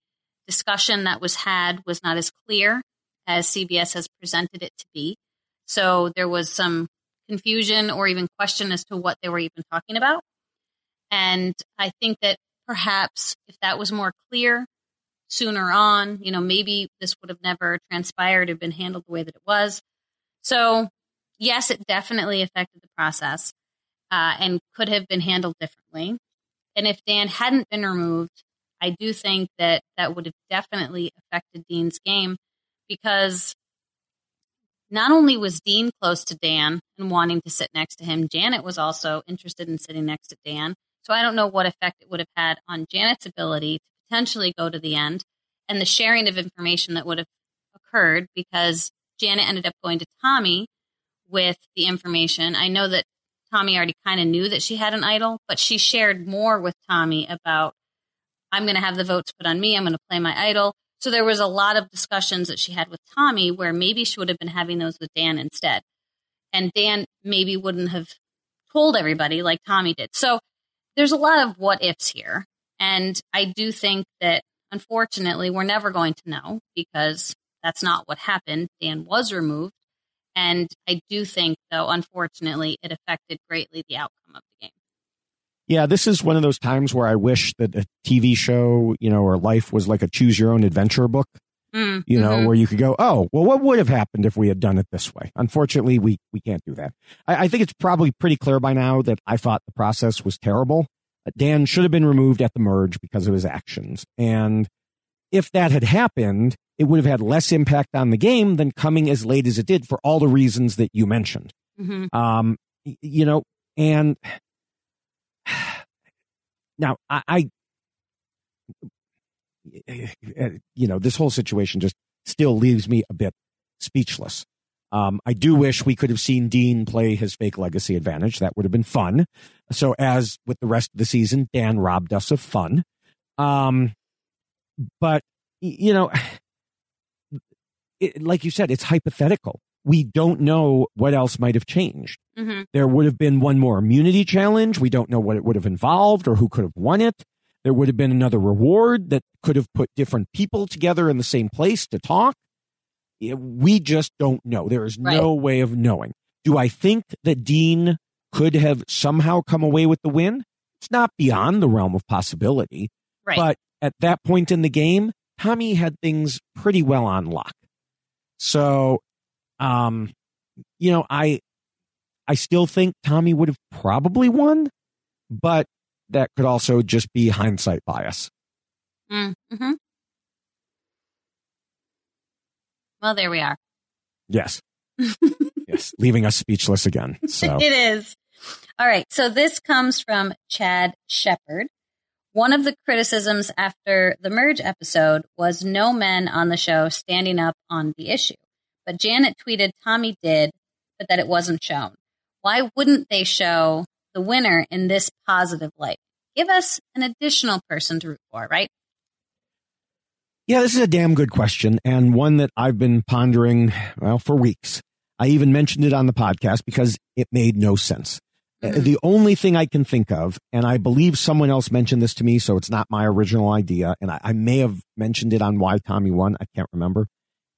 discussion that was had was not as clear as CBS has presented it to be. So there was some confusion or even question as to what they were even talking about. And I think that perhaps if that was more clear sooner on, you know, maybe this would have never transpired or been handled the way that it was. So, yes, it definitely affected the process uh, and could have been handled differently. And if Dan hadn't been removed, I do think that that would have definitely affected Dean's game because not only was Dean close to Dan and wanting to sit next to him, Janet was also interested in sitting next to Dan. So I don't know what effect it would have had on Janet's ability to potentially go to the end and the sharing of information that would have occurred because Janet ended up going to Tommy with the information. I know that Tommy already kind of knew that she had an idol, but she shared more with Tommy about, I'm going to have the votes put on me. I'm going to play my idol. So there was a lot of discussions that she had with Tommy where maybe she would have been having those with Dan instead. And Dan maybe wouldn't have told everybody like Tommy did. So there's a lot of what ifs here. And I do think that unfortunately we're never going to know because that's not what happened. Dan was removed. And I do think, though, unfortunately, it affected greatly the outcome of the game. Yeah, this is one of those times where I wish that a TV show, you know, or life was like a choose your own adventure book. Mm, you know, mm-hmm. where you could go, oh, well, what would have happened if we had done it this way? Unfortunately, we, we can't do that. I, I think it's probably pretty clear by now that I thought the process was terrible. Dan should have been removed at the merge because of his actions. And if that had happened, it would have had less impact on the game than coming as late as it did for all the reasons that you mentioned. Mm-hmm. Um, you know, and now I, I, you know, this whole situation just still leaves me a bit speechless. Um, I do wish we could have seen Dean play his fake legacy advantage. That would have been fun. So, as with the rest of the season, Dan robbed us of fun. Um, but you know, (sighs) it, like you said, it's hypothetical. We don't know what else might have changed. Mm-hmm. There would have been one more immunity challenge. We don't know what it would have involved or who could have won it. There would have been another reward that could have put different people together in the same place to talk. We just don't know. There is right. no way of knowing. Do I think that Dean could have somehow come away with the win? It's not beyond the realm of possibility. Right. But at that point in the game, Tommy had things pretty well on lock. So, um, you know, I, I still think Tommy would have probably won, but that could also just be hindsight bias. Mm-hmm. Well, there we are. Yes. (laughs) yes, leaving us speechless again. So it is. All right. So this comes from Chad Shepard. One of the criticisms after the merge episode was no men on the show standing up on the issue. But Janet tweeted Tommy did, but that it wasn't shown. Why wouldn't they show the winner in this positive light? Give us an additional person to root for, right? Yeah, this is a damn good question and one that I've been pondering, well, for weeks. I even mentioned it on the podcast because it made no sense. Mm-hmm. The only thing I can think of, and I believe someone else mentioned this to me, so it's not my original idea, and I, I may have mentioned it on Why Tommy Won, I can't remember,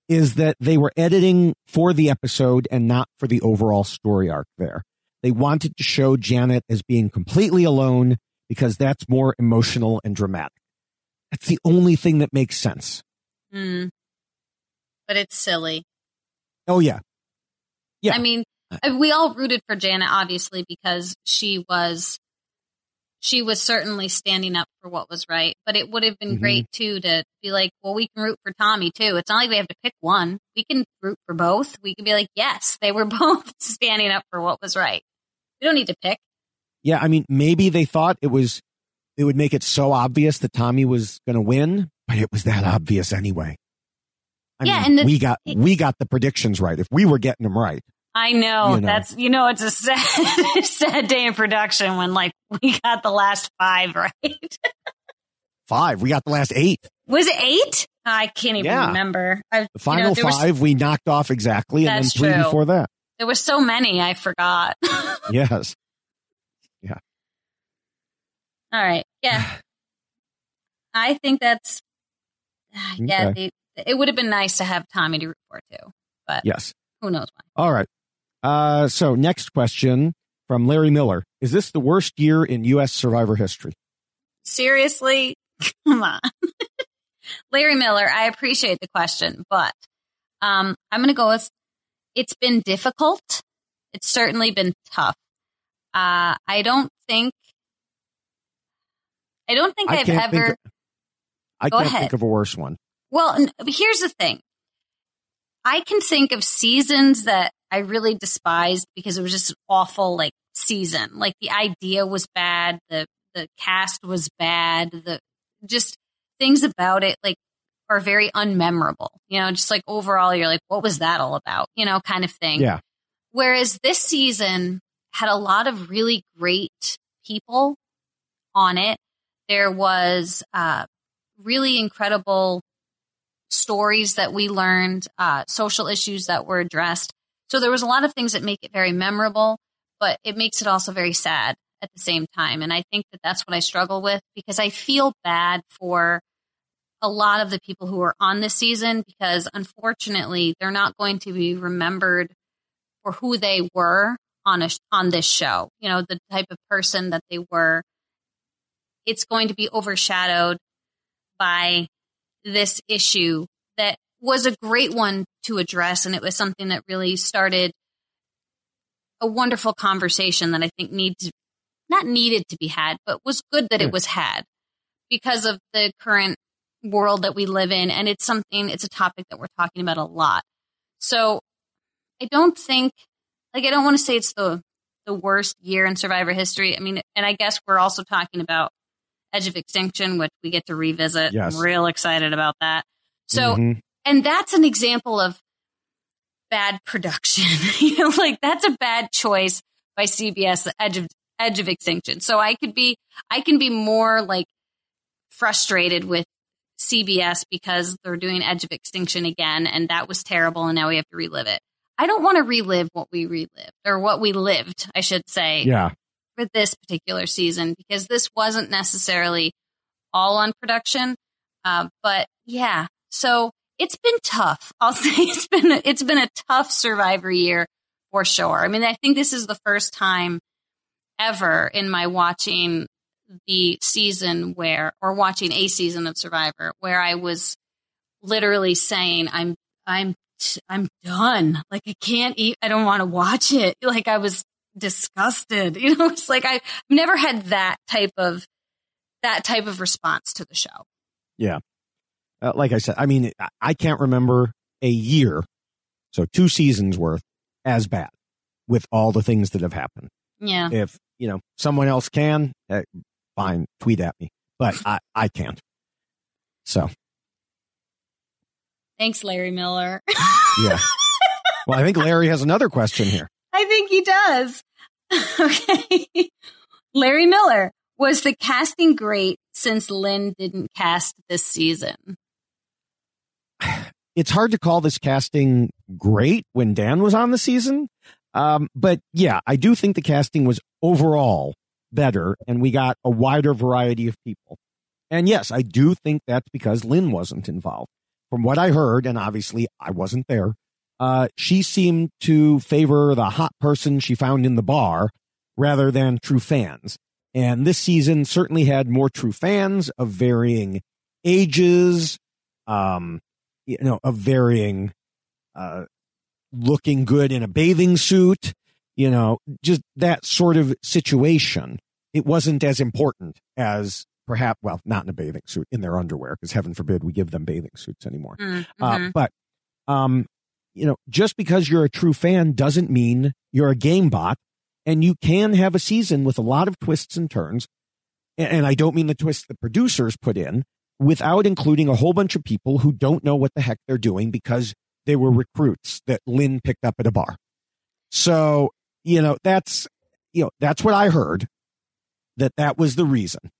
is that they were editing for the episode and not for the overall story arc there. They wanted to show Janet as being completely alone because that's more emotional and dramatic. That's the only thing that makes sense. Mm. But it's silly. Oh, yeah. Yeah. I mean, we all rooted for Janet, obviously, because she was she was certainly standing up for what was right. But it would have been mm-hmm. great too to be like, well, we can root for Tommy too. It's not like we have to pick one. We can root for both. We can be like, yes, they were (laughs) both standing up for what was right. We don't need to pick. Yeah, I mean, maybe they thought it was it would make it so obvious that Tommy was going to win, but it was that obvious anyway. I yeah, mean, and the, we got we got the predictions right. If we were getting them right, I know, you know, that's you know it's a (laughs) sad sad day in production when like we got the last five (laughs) right. five. We got the last eight. Was it eight? I can't even yeah. remember. I, the final you know, five was, we knocked off exactly, and then three true. before that. There were so many, I forgot. (laughs) yes. Yeah. All right. Yeah. (sighs) I think that's yeah. Okay. They, it would have been nice to have Tommy to root for too, but yes, who knows why. All right. Uh, so next question from Larry Miller: Is this the worst year in U.S. Survivor history? Seriously, (laughs) come on, (laughs) Larry Miller. I appreciate the question, but um, I'm going to go with it's been difficult. It's certainly been tough. Uh, I don't think I don't think I have ever. Of, I can't ahead. think of a worse one. Well, here's the thing. I can think of seasons that I really despised because it was just an awful like season. Like the idea was bad, the the cast was bad, the just things about it like are very unmemorable. You know, just like overall you're like what was that all about? You know, kind of thing. Yeah. Whereas this season had a lot of really great people on it. There was uh, really incredible stories that we learned, uh, social issues that were addressed. So there was a lot of things that make it very memorable, but it makes it also very sad at the same time. And I think that that's what I struggle with because I feel bad for a lot of the people who are on this season because unfortunately they're not going to be remembered for who they were on a on this show. You know, the type of person that they were. It's going to be overshadowed by this issue that was a great one to address. And it was something that really started a wonderful conversation that I think needs, not needed to be had, but was good that it was had because of the current world that we live in. And it's something, it's a topic that we're talking about a lot. So I don't think, like, I don't want to say it's the, the worst year in survivor history. I mean, and I guess we're also talking about Edge of Extinction, which we get to revisit. Yes. I'm real excited about that. So, mm-hmm. And that's an example of bad production. (laughs) you know, like that's a bad choice by CBS, Edge of Edge of Extinction. So I could be, I can be more like frustrated with CBS because they're doing Edge of Extinction again, and that was terrible, and now we have to relive it. I don't want to relive what we relived or what we lived, I should say. Yeah for this particular season because this wasn't necessarily all on production. Uh, but yeah, so it's been tough. I'll (laughs) say it's been a, it's been a tough Survivor year for sure. I mean, I think this is the first time ever in my watching the season where, or watching a season of Survivor, where I was literally saying, "I'm, I'm, I'm done. Like I can't eat. I don't want to watch it." Like I was disgusted. (laughs) You know, it's like I've never had that type of that type of response to the show. Yeah. Uh, like I said, I mean, I can't remember a year, so two seasons worth as bad with all the things that have happened. Yeah. If, you know, someone else can, eh, fine, tweet at me, but I, I can't. So, Thanks, Larry Miller. (laughs) yeah. well, I think Larry has another question here. I think he does. (laughs) okay. Larry Miller, was the casting great since Lynn didn't cast this season? It's hard to call this casting great when Dan was on the season. Um, but yeah, I do think the casting was overall better and we got a wider variety of people. And yes, I do think that's because Lynn wasn't involved. From what I heard, and obviously I wasn't there, uh, she seemed to favor the hot person she found in the bar rather than true fans. And this season certainly had more true fans of varying ages, um, you know, of varying, uh, looking good in a bathing suit, you know, just that sort of situation. It wasn't as important as perhaps, well, not in a bathing suit, in their underwear, because heaven forbid we give them bathing suits anymore. Mm-hmm. Uh, but, um, you know, just because you're a true fan doesn't mean you're a game bot. And you can have a season with a lot of twists and turns. And, and I don't mean the twists the producers put in without including a whole bunch of people who don't know what the heck they're doing because they were recruits that Lynn picked up at a bar. So, you know, that's, you know, that's what I heard that that was the reason.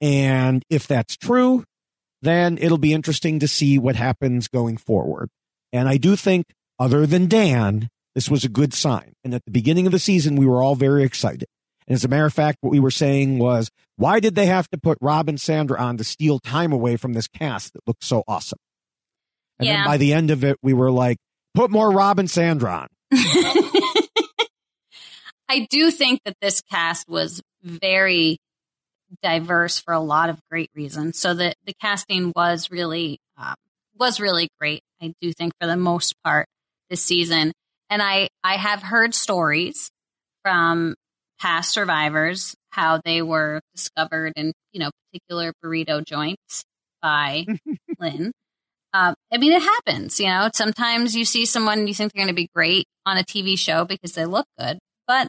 And if that's true, then it'll be interesting to see what happens going forward. And I do think, other than Dan, this was a good sign. And at the beginning of the season, we were all very excited. And as a matter of fact, what we were saying was, why did they have to put Rob and Sandra on to steal time away from this cast that looked so awesome? And Yeah. then by the end of it, we were like, put more Rob and Sandra on. (laughs) I do think that this cast was very diverse for a lot of great reasons. So that the casting was really um, was really great. I do think for the most part this season, and I I have heard stories from past survivors how they were discovered in you know particular burrito joints by (laughs) Lynn. Um, I mean, it happens. You know, sometimes you see someone and you think they're going to be great on a TV show because they look good, but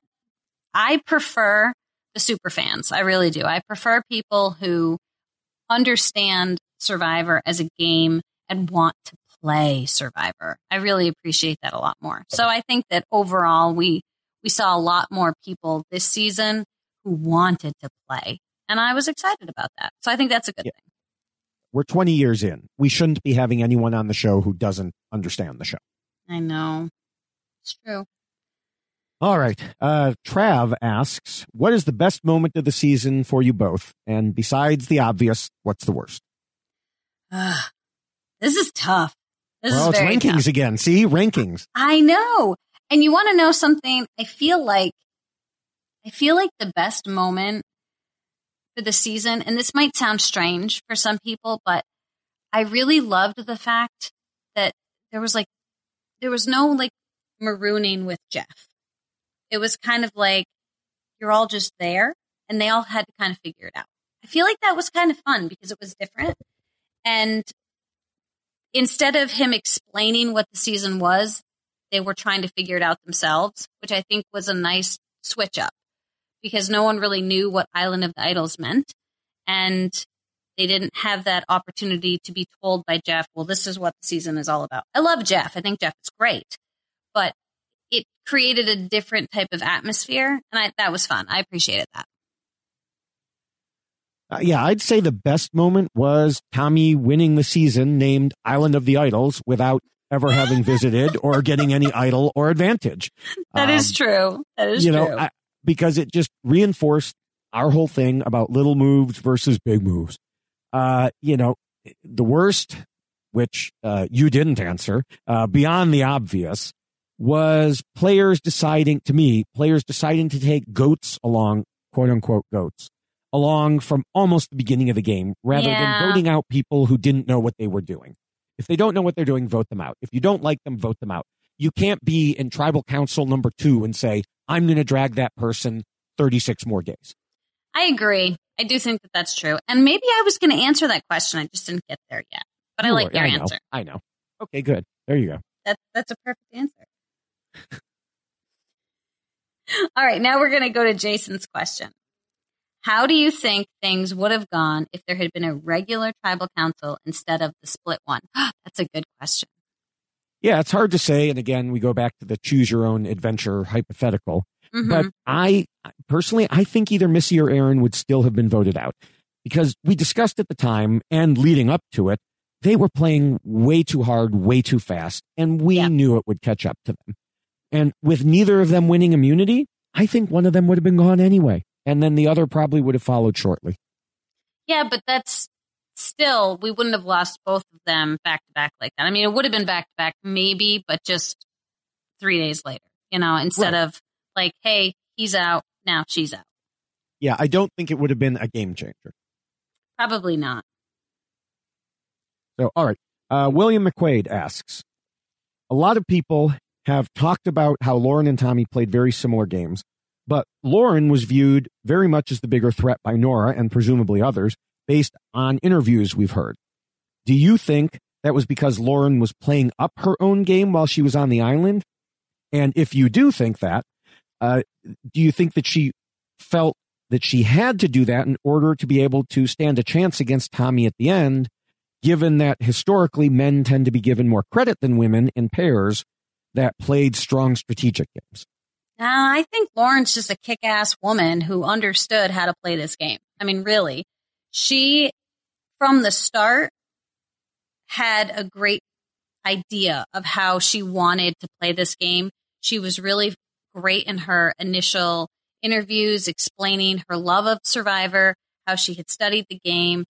I prefer the super fans. I really do. I prefer people who understand Survivor as a game and want to play Survivor. I really appreciate that a lot more. So I think that overall we we saw a lot more people this season who wanted to play. And I was excited about that. So I think that's a good Yeah. thing. We're 20 years in. We shouldn't be having anyone on the show who doesn't understand the show. I know. It's true. All right. Uh, Trav asks, what is the best moment of the season for you both? And besides the obvious, what's the worst? Ugh. this is tough. This well, is it's rankings tough. again. See, rankings. I know. And you want to know something? I feel like I feel like the best moment for the season, and this might sound strange for some people, but I really loved the fact that there was like there was no like marooning with Jeff. It was kind of like you're all just there and they all had to kind of figure it out. I feel like that was kind of fun because it was different. And instead of him explaining what the season was, they were trying to figure it out themselves, which I think was a nice switch up because no one really knew what Island of the Idols meant. And they didn't have that opportunity to be told by Jeff, well, this is what the season is all about. I love Jeff. I think Jeff is great, but it created a different type of atmosphere. And I, that was fun. I appreciated that. Uh, yeah, I'd say the best moment was Tommy winning the season named Island of the Idols without ever having visited or getting any idol or advantage. That is Um, true. That is you true. know, I, because it just reinforced our whole thing about little moves versus big moves. Uh, you know, the worst, which uh, you didn't answer, uh, beyond the obvious, was players deciding, to me, players deciding to take goats along, quote unquote goats, along from almost the beginning of the game rather Yeah. than voting out people who didn't know what they were doing. If they don't know what they're doing, vote them out. If you don't like them, vote them out. You can't be in tribal council number two and say, I'm going to drag that person 36 more days. I agree. I do think that that's true. And maybe I was going to answer that question. I just didn't get there yet. But I like your I answer. I know. Okay, good. There you go. That, that's a perfect answer. (laughs) All right, now we're going to go to Jason's question. How do you think things would have gone if there had been a regular tribal council instead of the split one? (gasps) That's a good question. Yeah, it's hard to say. And again, we go back to the choose your own adventure hypothetical. Mhm. But I personally, I think either Missy or Aaron would still have been voted out because we discussed at the time and leading up to it, they were playing way too hard, way too fast, and we Yeah. knew it would catch up to them. And with neither of them winning immunity, I think one of them would have been gone anyway. And then the other probably would have followed shortly. Yeah, but that's still, we wouldn't have lost both of them back to back like that. I mean, it would have been back to back, maybe, but just three days later, you know, instead Right. of like, hey, he's out, now she's out. Yeah, I don't think it would have been a game changer. Probably not. So, all right. Uh, William McQuaid asks A lot of people have talked about how Lauren and Tommy played very similar games, but Lauren was viewed very much as the bigger threat by Noura and presumably others based on interviews we've heard. Do you think that was because Lauren was playing up her own game while she was on the island? And if you do think that, uh, do you think that she felt that she had to do that in order to be able to stand a chance against Tommy at the end? given that historically men tend to be given more credit than women in pairs that played strong strategic games. Uh, I think Lauren's just a kick ass woman who understood how to play this game. I mean, really, she, from the start, had a great idea of how she wanted to play this game. She was really great in her initial interviews, explaining her love of Survivor, how she had studied the game,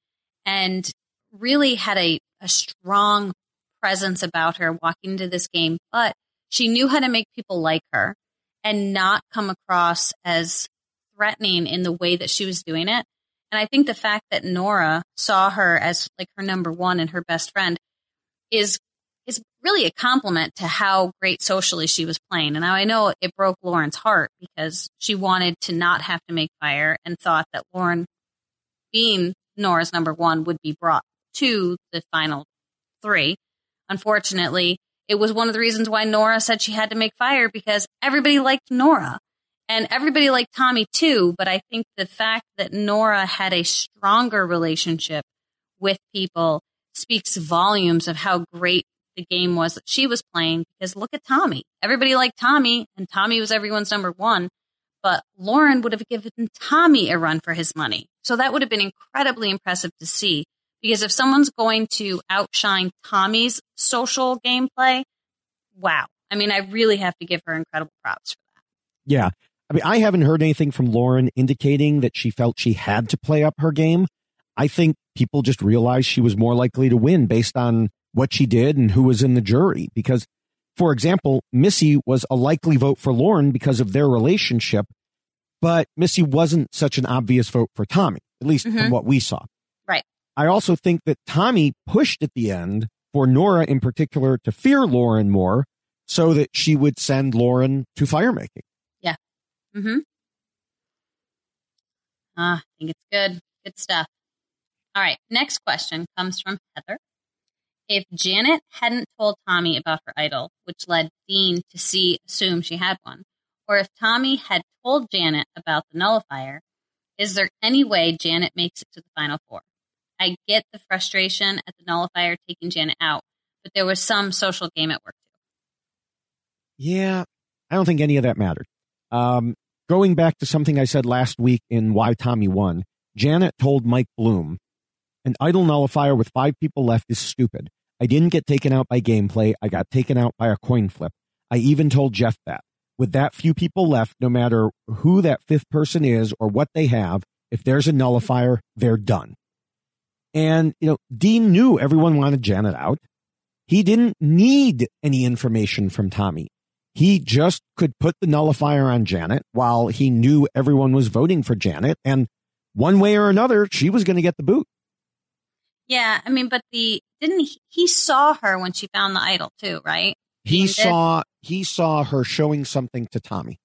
and really had a, a strong presence about her walking into this game. But she knew how to make people like her and not come across as threatening in the way that she was doing it. And I think the fact that Noura saw her as like her number one and her best friend is is really a compliment to how great socially she was playing. And I know it broke Lauren's heart because she wanted to not have to make fire and thought that Lauren being Noura's number one would be brought to the final three. Unfortunately, it was one of the reasons why Noura said she had to make fire because everybody liked Noura and everybody liked Tommy too. But I think the fact that Noura had a stronger relationship with people speaks volumes of how great the game was that she was playing because look at Tommy. Everybody liked Tommy and Tommy was everyone's number one, but Lauren would have given Tommy a run for his money. So that would have been incredibly impressive to see because if someone's going to outshine Tommy's social gameplay, wow. I mean, I really have to give her incredible props for that. Yeah. I mean, I haven't heard anything from Lauren indicating that she felt she had to play up her game. I think people just realized she was more likely to win based on what she did and who was in the jury. Because, for example, Missy was a likely vote for Lauren because of their relationship, but Missy wasn't such an obvious vote for Tommy, at least from Mhm. what we saw. I also think that Tommy pushed at the end for Noura in particular to fear Lauren more so that she would send Lauren to firemaking. Yeah. Mm-hmm. Ah, I think it's good. Good stuff. All right. Next question comes from Heather. If Janet hadn't told Tommy about her idol, which led Dean to see assume she had one, or if Tommy had told Janet about the nullifier, is there any way Janet makes it to the final four? I get the frustration at the nullifier taking Janet out, but there was some social game at work too. Yeah, I don't think any of that mattered. Um, going back to something I said last week in Why Tommy Won, Janet told Mike Bloom, an idol nullifier with five people left is stupid. I didn't get taken out by gameplay. I got taken out by a coin flip. I even told Jeff that. With that few people left, no matter who that fifth person is or what they have, if there's a nullifier, they're done. And, you know, Dean knew everyone wanted Janet out. He didn't need any information from Tommy. He just could put the nullifier on Janet while he knew everyone was voting for Janet. And one way or another, she was going to get the boot. Yeah, I mean, but the didn't he, he saw her when she found the idol too, right? He did? saw, he saw her showing something to Tommy.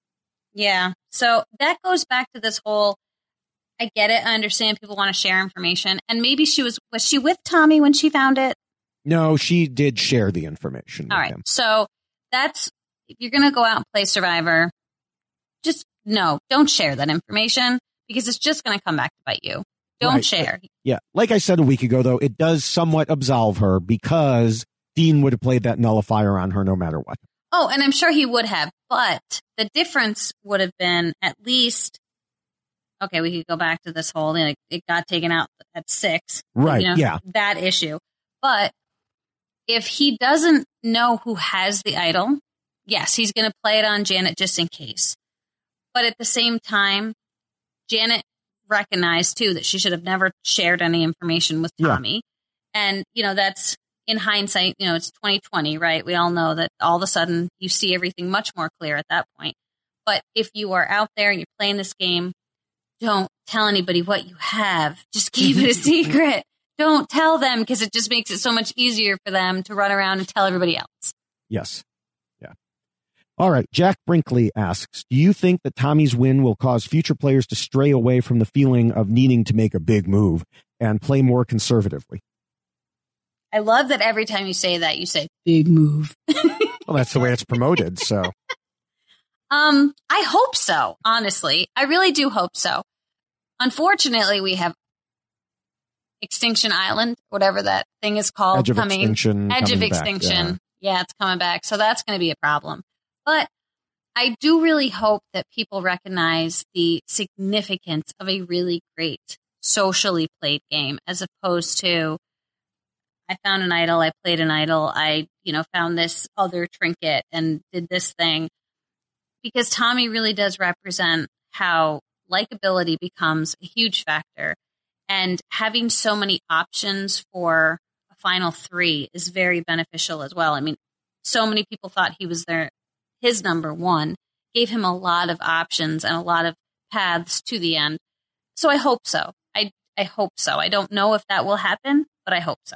Yeah. So that goes back to this whole I get it. I understand people want to share information. And maybe she was was she with Tommy when she found it? No, she did share the information with All right. him. So that's if you're gonna go out and play Survivor, just no, don't share that information because it's just going to come back to bite you. Don't Right. share. Yeah. Like I said a week ago, though, it does somewhat absolve her because Dean would have played that nullifier on her no matter what. Oh, and I'm sure he would have, but the difference would have been at least. Okay, we could go back to this whole. Like, it got taken out at six. Right, You know, yeah. That issue, but if he doesn't know who has the idol, yes, he's going to play it on Janet just in case. But at the same time, Janet recognized too that she should have never shared any information with Yeah. Tommy. And, you know, that's in hindsight, you know, it's 2020, right? We all know that all of a sudden you see everything much more clear at that point. But if you are out there and you're playing this game, don't tell anybody what you have. Just (laughs) keep it a secret. Don't tell them because it just makes it so much easier for them to run around and tell everybody else. Yes. Yeah. All right. Jack Brinkley asks Do you think that Tommy's win will cause future players to stray away from the feeling of needing to make a big move and play more conservatively? I love that every time you say that, you say big move. (laughs) Well, that's the way it's promoted. So, Um, I hope so, honestly. I really do hope so. Unfortunately, we have Extinction Island, whatever that thing is called, Edge of coming. Extinction Edge of coming back, Extinction. yeah, it's coming back. So that's going to be a problem. But I do really hope that people recognize the significance of a really great socially played game as opposed to I found an idol, I played an idol, I, you know, found this other trinket and did this thing. Because Tommy really does represent how likability becomes a huge factor. And having so many options for a final three is very beneficial as well. I mean, so many people thought he was their his number one, gave him a lot of options and a lot of paths to the end. So I hope so. I I hope so. I don't know if that will happen, but I hope so.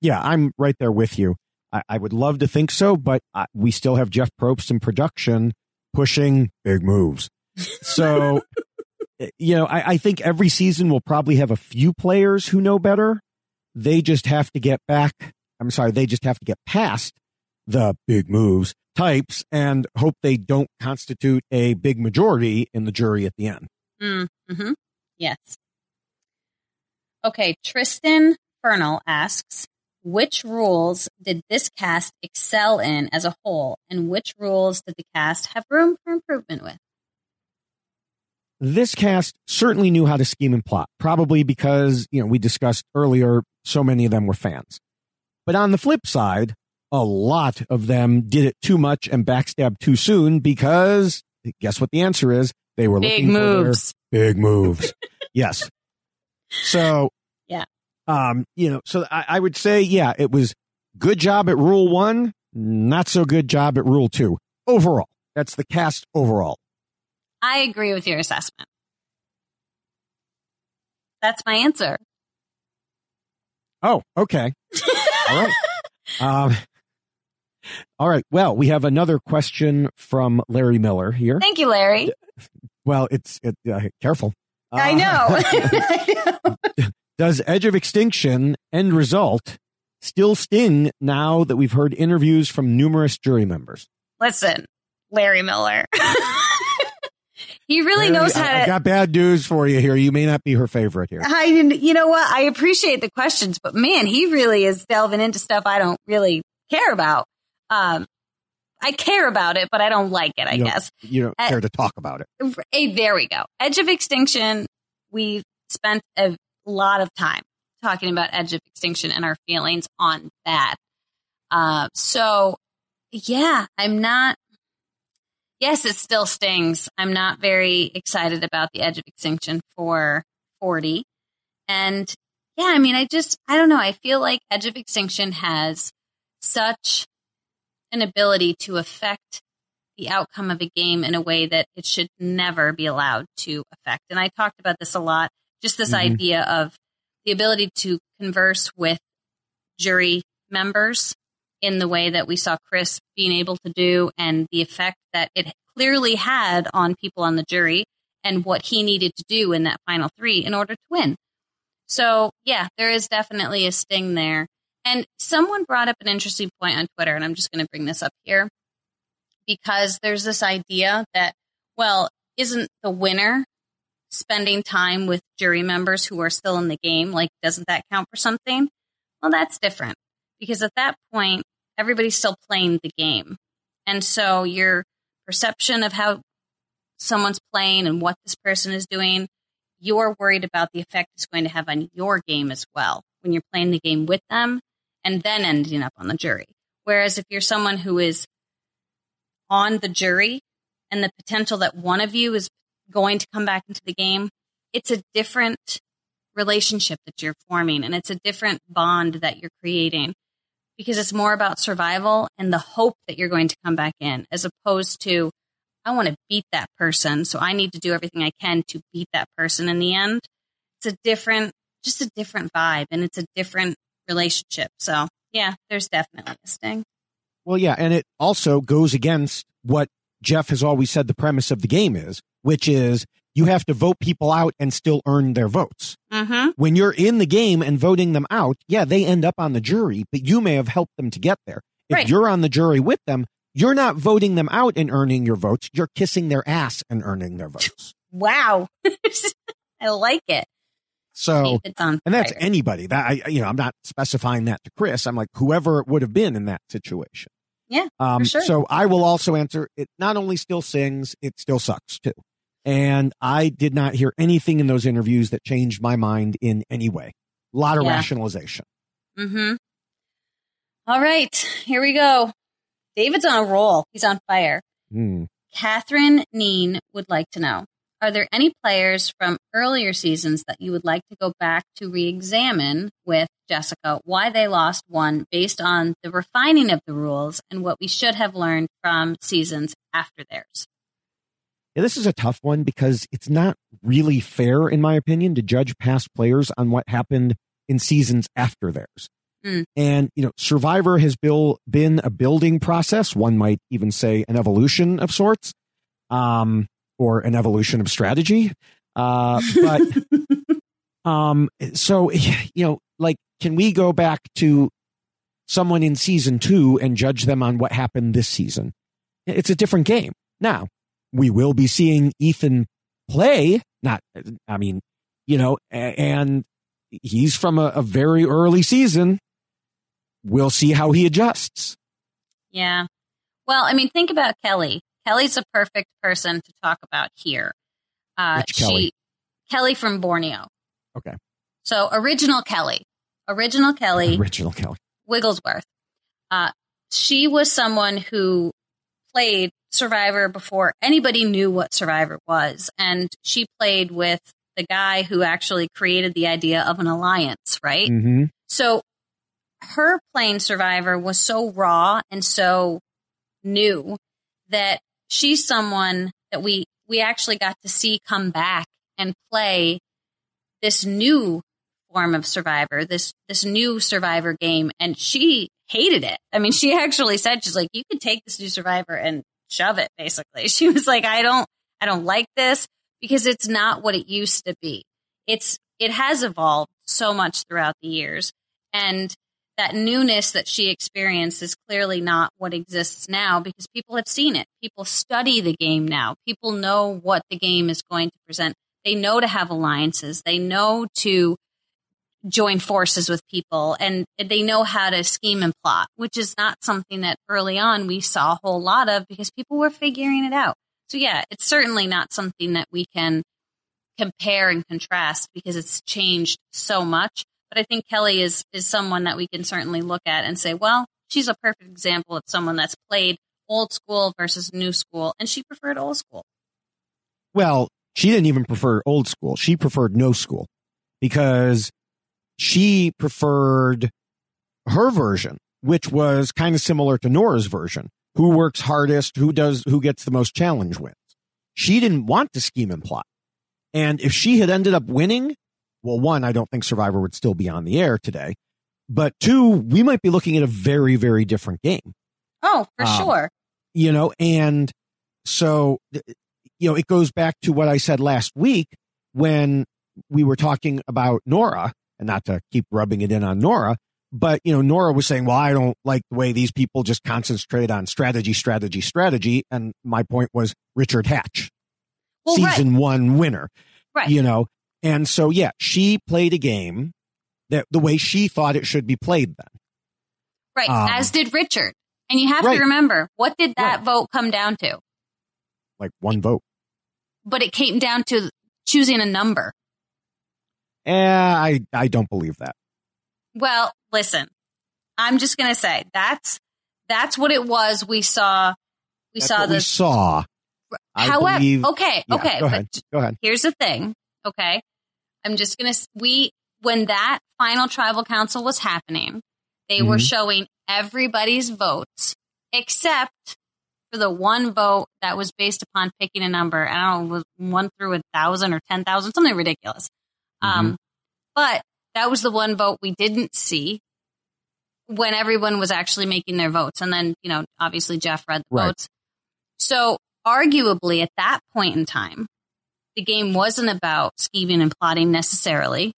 yeah, I'm right there with you. I, I would love to think so, but uh, we still have Jeff Probst in production pushing big moves. So, (laughs) you know, I, I think every season will probably have a few players who know better. They just have to get back. I'm sorry, they just have to get past the big moves types and hope they don't constitute a big majority in the jury at the end. Mm, hmm Yes. Okay, Tristan Fernal asks, which rules did this cast excel in as a whole, and which rules did the cast have room for improvement with? this cast certainly knew how to scheme and plot, probably because, you know, we discussed earlier, so many of them were fans. But on the flip side, a lot of them did it too much and backstabbed too soon because guess what the answer is? They were Big looking for their big moves. (laughs) yes. So, Yeah. Um, you know, so I, I would say, yeah, it was good job at rule one, not so good job at rule two. Overall, that's the cast overall. I agree with your assessment. That's my answer. Oh, okay. all right. (laughs) Um, all right. Well, we have another question from Larry Miller here. Thank you, Larry. Well, it's it, uh, careful. I Uh, know. I (laughs) know. (laughs) Does Edge of Extinction end result still sting now that we've heard interviews from numerous jury members? Listen, Larry Miller. (laughs) he really Larry, knows I- how to. got bad news for you here. You may not be her favorite here. I you know what? I appreciate the questions, but man, he really is delving into stuff I don't really care about. Um, I care about it, but I don't like it, I You guess. You don't Uh, care to talk about it. Hey, there we go. Edge of Extinction. We spent a lot of time talking about Edge of Extinction and our feelings on that. Uh, so, yeah, I'm not. Yes, it still stings. I'm not very excited about the Edge of Extinction for 40. And yeah, I mean, I just, I don't know. I feel like Edge of Extinction has such an ability to affect the outcome of a game in a way that it should never be allowed to affect. And I talked about this a lot, just this Mhm. idea of the ability to converse with jury members in the way that we saw Chris being able to do and the effect that it clearly had on people on the jury and what he needed to do in that final three in order to win. So, yeah, there is definitely a sting there. And someone brought up an interesting point on Twitter, and I'm just going to bring this up here because there's this idea that, well, isn't the winner spending time with jury members who are still in the game? Like, doesn't that count for something? Well, that's different because at that point, everybody's still playing the game. And so your perception of how someone's playing and what this person is doing, you're worried about the effect it's going to have on your game as well when you're playing the game with them and then ending up on the jury. Whereas if you're someone who is on the jury and the potential that one of you is going to come back into the game, it's a different relationship that you're forming and it's a different bond that you're creating because it's more about survival and the hope that you're going to come back in as opposed to I want to beat that person, so I need to do everything I can to beat that person in the end. It's a different just a different vibe and it's a different relationship. So, yeah, there's definitely a sting. Well, yeah, and it also goes against what Jeff has always said the premise of the game is, which is you have to vote people out and still earn their votes. Mm-hmm. When you're in the game and voting them out, yeah, they end up on the jury, but you may have helped them to get there. If Right. you're on the jury with them, you're not voting them out and earning your votes. You're kissing their ass and earning their votes. Wow. (laughs) I like it. So, and that's anybody that I, you know, I'm not specifying that to Chris. I'm like whoever it would have been in that situation. Yeah, Um, sure. so I will also answer it not only still sings, it still sucks too. And I did not hear anything in those interviews that changed my mind in any way. A lot of Yeah. rationalization. Mm-hmm. All right, here we go. David's on a roll. He's on fire. Hmm. Catherine Neen would like to know Are there any players from earlier seasons that you would like to go back to re examine with Jessica why they lost one based on the refining of the rules and what we should have learned from seasons after theirs? Yeah, this is a tough one because it's not really fair, in my opinion, to judge past players on what happened in seasons after theirs. Mm. And, you know, Survivor has built, been a building process. One might even say an evolution of sorts, um, or an evolution of strategy. Uh, but, (laughs) um, so, you know, like, can we go back to someone in season two and judge them on what happened this season? It's a different game. Now, we will be seeing Ethan play. Not, I mean, you know, and he's from a, a very early season. We'll see how he adjusts. Yeah. Well, I mean, think about Kelly. Kelly's a perfect person to talk about here. Uh, Which Kelly? She, Kelly from Borneo. Okay. So original Kelly, original Kelly, Original Kelly. Wigglesworth. Uh, she was someone who played Survivor before anybody knew what Survivor was, and she played with the guy who actually created the idea of an alliance, right? Mm-hmm. So her playing Survivor was so raw and so new that she's someone that we we actually got to see come back and play this new form of Survivor, this this new Survivor game, and she hated it. I mean, (laughs) she actually said she's like, you could take this new Survivor and shove it. Basically, (laughs) she was like, I don't, I don't like this because it's not what it used to be. It's it has evolved so much throughout the years, and that newness that she experienced is clearly not what exists now because people have seen it. People study the game now. People know what the game is going to present. They know to have alliances. They know to join forces with people and they know how to scheme and plot, which is not something that early on we saw a whole lot of because people were figuring it out. So yeah, it's certainly not something that we can compare and contrast because it's changed so much. But I think Kelly is is someone that we can certainly look at and say, well, she's a perfect example of someone that's played old school versus new school, and she preferred old school. Well, she didn't even prefer old school. She preferred no school because she preferred her version, which was kind of similar to Noura's version. Who works hardest? Who does, who gets the most challenge wins? She didn't want to scheme and plot. And if she had ended up winning, well, one, I don't think Survivor would still be on the air today. But two, we might be looking at a very, very different game Oh, for Um, sure. you know and so you know it goes back to what i said last week when we were talking about Noura and not to keep rubbing it in on Noura but you know Noura was saying well i don't like the way these people just concentrate on strategy strategy strategy and my point was richard hatch Well, season one winner. Right. You know, and so yeah, she played a game that the way she thought it should be played. Then Right. Um, as did Richard. And you have Right. to remember, what did that Right. vote come down to? like one vote. But it came down to choosing a number. Eh, I I don't believe that. Well, listen, I'm just going to say that's, that's what it was. We saw, we That's saw what we the, saw. I however, believe- okay, Yeah, okay. Go but ahead. Go ahead. here's the thing. Okay. I'm just going to, we, when that final tribal council was happening, they were Mhm. showing everybody's votes except for the one vote that was based upon picking a number. I don't know, was one through a thousand or 10,000, something ridiculous. Um, but that was the one vote we didn't see when everyone was actually making their votes. And then, you know, obviously Jeff read the Right. votes. So arguably at that point in time, the game wasn't about scheming and plotting necessarily.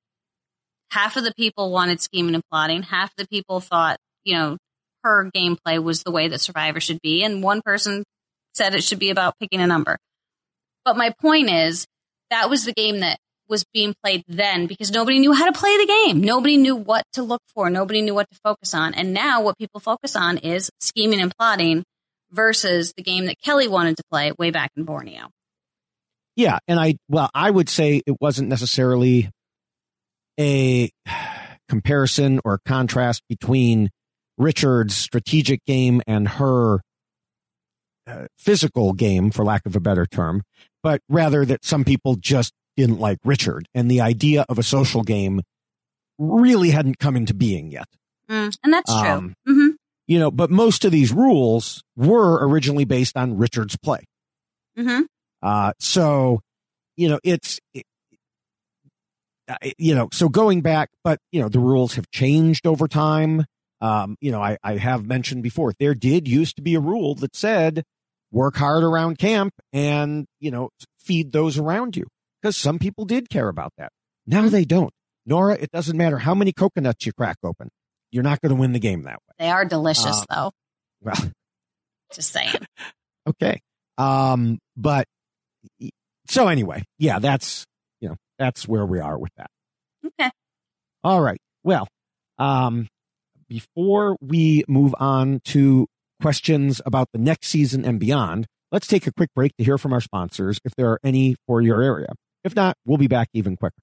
Half of the people wanted scheming and plotting. Half of the people thought, you know, her gameplay was the way that Survivor should be. And one person said it should be about picking a number. But my point is, that was the game that was being played then because nobody knew how to play the game. Nobody knew what to look for. Nobody knew what to focus on. And now what people focus on is scheming and plotting versus the game that Kelly wanted to play way back in Borneo. Yeah, and I well, I would say it wasn't necessarily a comparison or contrast between Richard's strategic game and her uh, physical game, for lack of a better term, but rather that some people just didn't like Richard, and the idea of a social game really hadn't come into being yet. Mm, and that's true. Um, hmm You know, but most of these rules were originally based on Richard's play. hmm Uh, so, you know, it's, it, you know, so going back, but, you know, the rules have changed over time. Um, you know, I, I have mentioned before, there did used to be a rule that said work hard around camp and, you know, feed those around you because some people did care about that. Now they don't. Noura, it doesn't matter how many coconuts you crack open. You're not going to win the game that way. They are delicious, Uh, though. Well, Just saying. (laughs) Okay. Um, but so anyway, yeah, that's, you know, that's where we are with that. Okay. All right. Well, um, before we move on to questions about the next season and beyond, let's take a quick break to hear from our sponsors if there are any for your area. If not, we'll be back even quicker.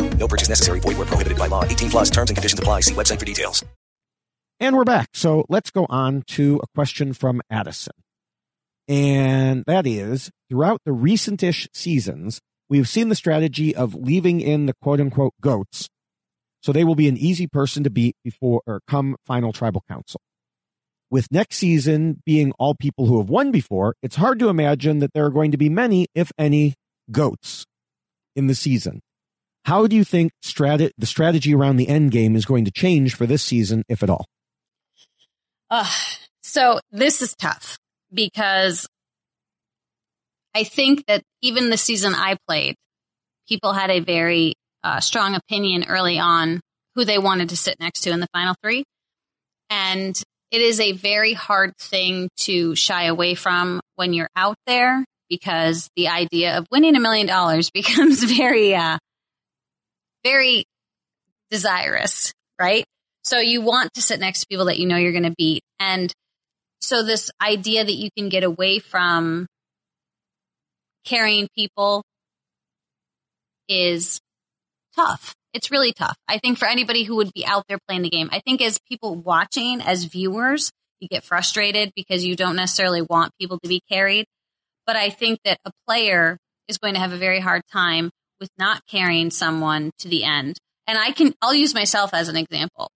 No purchase necessary. Void where prohibited by law. 18 plus terms and conditions apply. See website for details. And we're back. So let's go on to a question from Addison. And that is throughout the recentish seasons, we've seen the strategy of leaving in the quote unquote goats. So they will be an easy person to beat before or come final tribal council. With next season being all people who have won before, it's hard to imagine that there are going to be many, if any, goats in the season. How do you think strat- the strategy around the end game is going to change for this season, if at all? Ugh. so this is tough because I think that even the season I played, people had a very uh, strong opinion early on who they wanted to sit next to in the final three. And it is a very hard thing to shy away from when you're out there because the idea of winning a million dollars (laughs) becomes very, uh, very desirous, right? So you want to sit next to people that you know you're going to beat. And so this idea that you can get away from carrying people is tough. It's really tough. I think for anybody who would be out there playing the game, I think as people watching, as viewers, you get frustrated because you don't necessarily want people to be carried. But I think that a player is going to have a very hard time with not carrying someone to the end. And I can, I'll use myself as an example.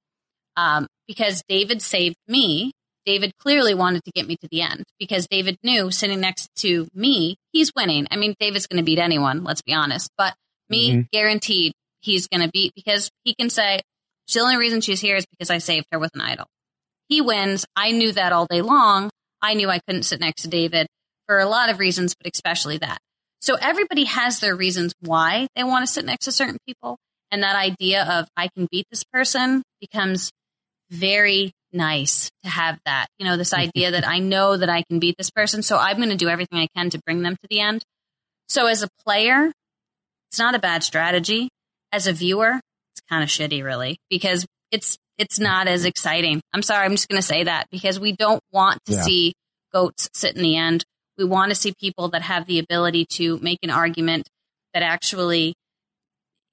Um, because David saved me. David clearly wanted to get me to the end because David knew sitting next to me, he's winning. I mean, David's going to beat anyone, let's be honest. But me, Mm-hmm. Mhm. guaranteed he's going to beat because he can say, the only reason she's here is because I saved her with an idol. He wins. I knew that all day long. I knew I couldn't sit next to David for a lot of reasons, but especially that. So everybody has their reasons why they want to sit next to certain people. And that idea of I can beat this person becomes very nice to have that. You know, this (laughs) idea that I know that I can beat this person. So I'm going to do everything I can to bring them to the end. So as a player, it's not a bad strategy. As a viewer, it's kind of shitty, really, because it's it's not as exciting. I'm sorry, I'm just going to say that because we don't want to Yeah. see goats sit in the end. We want to see people that have the ability to make an argument that actually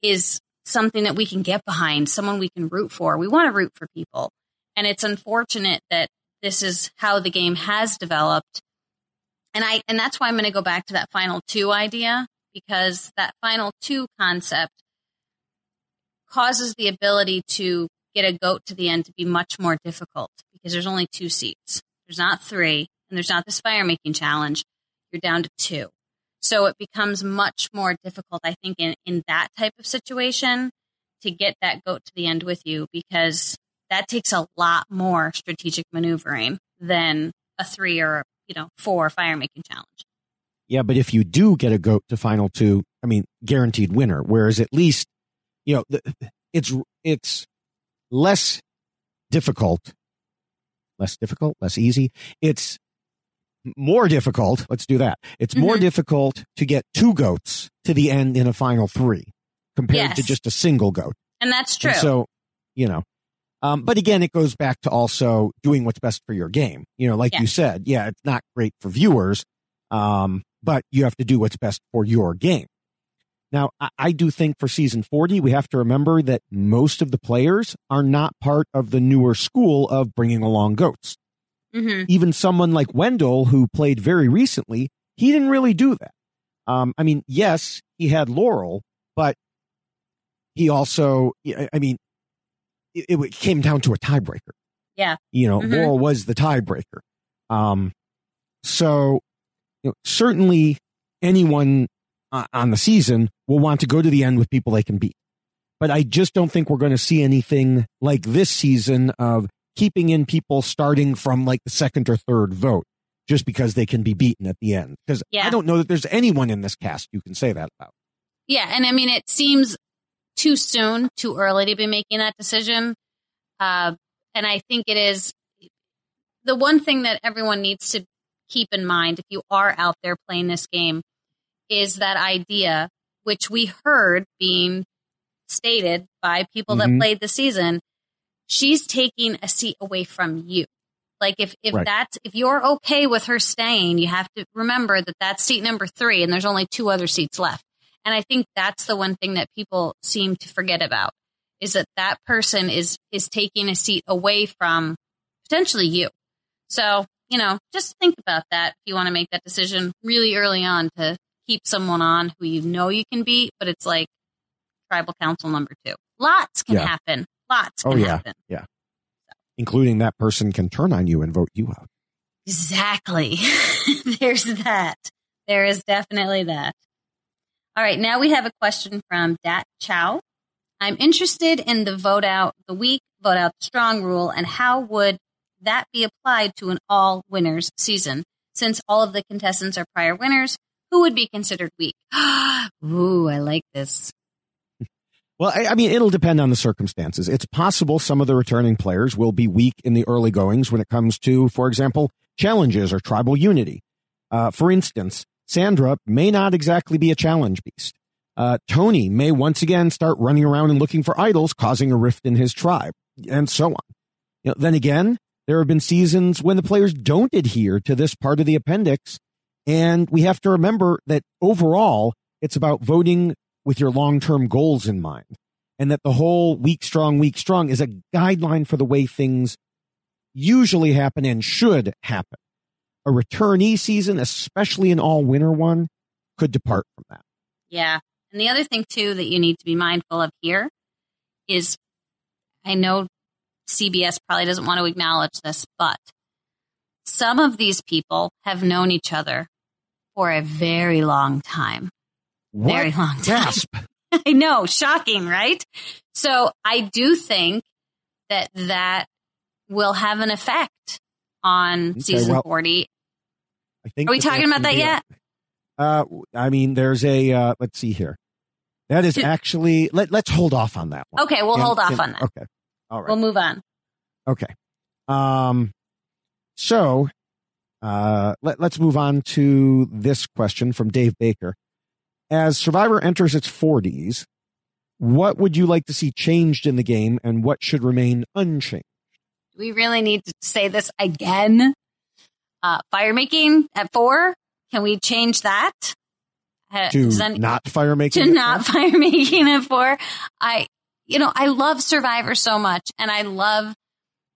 is something that we can get behind, someone we can root for. We want to root for people. And it's unfortunate that this is how the game has developed. And I and that's why I'm going to go back to that final two idea because that final two concept causes the ability to get a goat to the end to be much more difficult because there's only two seats. There's not three, and there's not this fire making challenge. You're down to two. So it becomes much more difficult, I think, in, in that type of situation to get that goat to the end with you because that takes a lot more strategic maneuvering than a three or, you know, four fire making challenge. Yeah, but if you do get a goat to final two, I mean, guaranteed winner. Whereas at least, you know, it's it's less difficult, less difficult, less easy. It's more difficult. Let's do that. It's more Mhm. difficult to get two goats to the end in a final three compared to just a single goat. And that's true. And so, you know, um, but again, it goes back to also doing what's best for your game. You know, like Yeah. you said, yeah, it's not great for viewers, um, but you have to do what's best for your game. Now, I, I do think for season 40, we have to remember that most of the players are not part of the newer school of bringing along goats. Mhm. Even someone like Wendell, who played very recently, he didn't really do that. Um, I mean, yes, he had Laurel, but he also, I mean, it, it came down to a tiebreaker. Yeah. You know, Mhm. Laurel was the tiebreaker. Um, so you know, certainly anyone uh, on the season will want to go to the end with people they can beat. But I just don't think we're going to see anything like this season of keeping in people starting from like the second or third vote just because they can be beaten at the end. Because Yeah. I don't know that there's anyone in this cast you can say that about. Yeah, and I mean, it seems too soon, too early to be making that decision. Uh, and I think it is the one thing that everyone needs to keep in mind if you are out there playing this game is that idea, which we heard being stated by people that Mhm. played the season. She's taking a seat away from you. Like if if Right. that's if you're okay with her staying, you have to remember that that's seat number three, and there's only two other seats left. And I think that's the one thing that people seem to forget about is that that person is is taking a seat away from potentially you. So you know, just think about that if you want to make that decision really early on to keep someone on who you know you can beat, but it's like tribal council number two. Lots can Yeah. happen. Lots Oh yeah, happen. yeah. Including that person can turn on you and vote you out. Exactly. (laughs) There's that. There is definitely that. All right, now we have a question from Dat Chow. I'm interested in the vote out the weak, vote out the strong rule, and how would that be applied to an all winners season? Since all of the contestants are prior winners, who would be considered weak? (gasps) Ooh, I like this. Well, I, I mean, it'll depend on the circumstances. It's possible some of the returning players will be weak in the early goings when it comes to, for example, challenges or tribal unity. Uh, for instance, Sandra may not exactly be a challenge beast. Uh, Tony may once again start running around and looking for idols, causing a rift in his tribe, and so on. You know, then again, there have been seasons when the players don't adhere to this part of the appendix, and we have to remember that overall, it's about voting with your long term goals in mind. And that the whole weak strong, weak strong is a guideline for the way things usually happen and should happen. A returnee season, especially an all winter one, could depart from that. Yeah. And the other thing, too, that you need to be mindful of here is I know CBS probably doesn't want to acknowledge this, but some of these people have known each other for a very long time. What? Very long time. Gasp. (laughs) I know, shocking, right? So I do think that that will have an effect on Okay, season well, 40. I think Are we talking about that yet? Uh, I mean, there's a, uh, let's see here. That is actually, let, let's hold off on that one. Okay, we'll And- hold off and- on that. Okay. All right. We'll move on. Okay. Um, so, uh, let, let's move on to this question from Dave Baker. As Survivor enters its 40s, what would you like to see changed in the game and what should remain unchanged? We really need to say this again? Uh, fire making at four? Can we change that? Uh, To not fire making? to not fun? fire (laughs) making at four. I, you know, I love Survivor so much and I love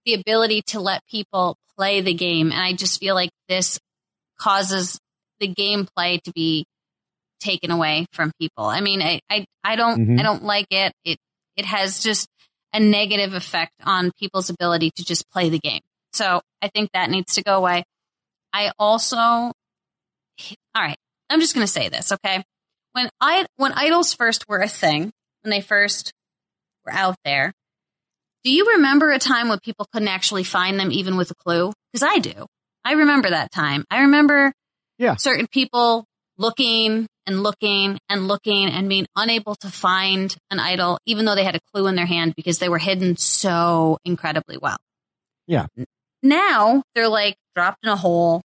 the ability to let people play the game. And I just feel like this causes the gameplay to be taken away from people. I mean, I, I, I don't, Mhm. I don't like it. It, it has just a negative effect on people's ability to just play the game. So I think that needs to go away. I also, all right, I'm just going to say this, okay? When I when idols first were a thing, when they first were out there, do you remember a time when people couldn't actually find them even with a clue? Because I do. I remember that time. I remember Yeah. certain people looking and looking and looking and being unable to find an idol, even though they had a clue in their hand because they were hidden so incredibly well. Yeah. Now they're like dropped in a hole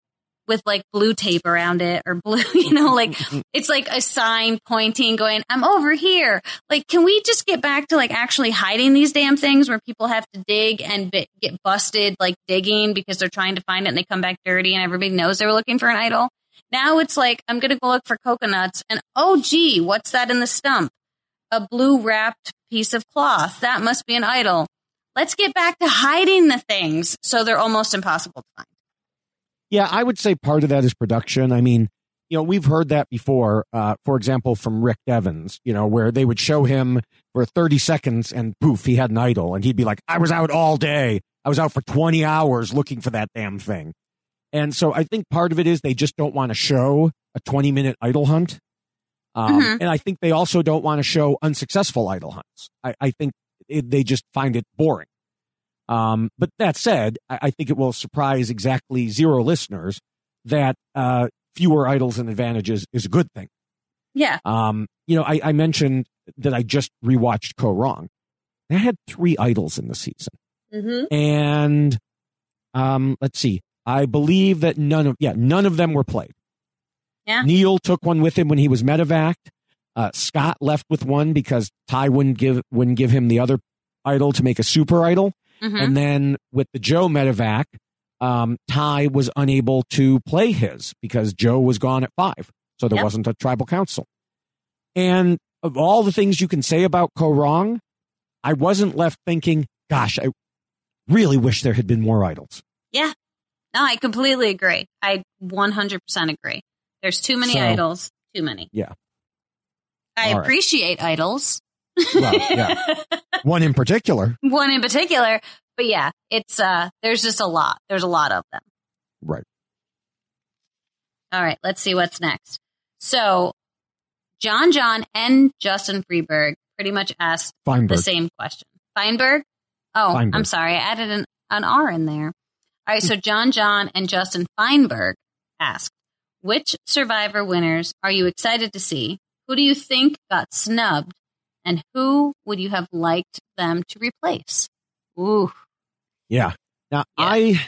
with like blue tape around it or blue, (laughs) you know, like (laughs) it's like a sign pointing going, I'm over here. Like, can we just get back to like actually hiding these damn things where people have to dig and get busted like digging because they're trying to find it and they come back dirty and everybody knows they were looking for an idol? Now it's like, I'm going to go look for coconuts and oh, gee, what's that in the stump? A blue wrapped piece of cloth. That must be an idol. Let's get back to hiding the things so they're almost impossible to find. Yeah, I would say part of that is production. I mean, you know, we've heard that before. Uh, for example, from Rick Devens, you know, where they would show him for 30 seconds and poof, he had an idol and he'd be like, I was out all day. I was out for 20 hours looking for that damn thing. And so I think part of it is they just don't want to show a 20 minute idol hunt. Um, Mhm. And I think they also don't want to show unsuccessful idol hunts. I, I think it, they just find it boring. Um, but that said, I, I think it will surprise exactly zero listeners that uh, fewer idols and advantages is a good thing. Yeah. Um, you know, I, I mentioned that I just rewatched Kaôh Rōng. That had three idols in the season, Mm-hmm. and um, let's see, I believe that none of yeah none of them were played. Yeah. Neal took one with him when he was medevac. Uh, Scot left with one because Tai wouldn't give wouldn't give him the other idol to make a super idol. Mhm. And then with the Joe medevac, um, Tai was unable to play his because Joe was gone at five. So there Yep. wasn't a tribal council. And of all the things you can say about Kaôh Rōng, I wasn't left thinking, gosh, I really wish there had been more idols. Yeah. No, I completely agree. I 100% agree. There's too many So- idols. Too many. Yeah. I All right. appreciate idols. Well, yeah. (laughs) One in particular. One in particular. But yeah, it's, uh, there's just a lot. There's a lot of them. Right. All right. Let's see what's next. So John John and Justin Freeberg pretty much asked Feinberg. the same question. Feinberg? Oh, Feinberg. I'm sorry. I added an, an R in there. All right. So John John and Justin Feinberg asked, which survivor winners are you excited to see? Who do you think got snubbed? And who would you have liked them to replace? Ooh. Yeah. Now, I,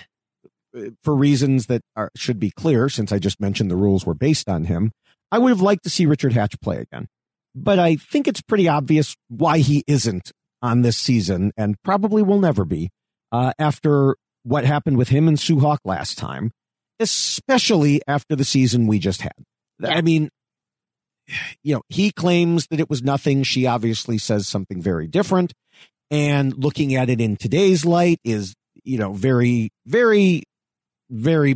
for reasons that are, should be clear, since I just mentioned the rules were based on him, I would have liked to see Richard Hatch play again. But I think it's pretty obvious why he isn't on this season and probably will never be uh, after what happened with him and Sue Hawk last time, especially after the season we just had. I mean, you know, he claims that it was nothing. She obviously says something very different. And looking at it in today's light is, you know, very, very, very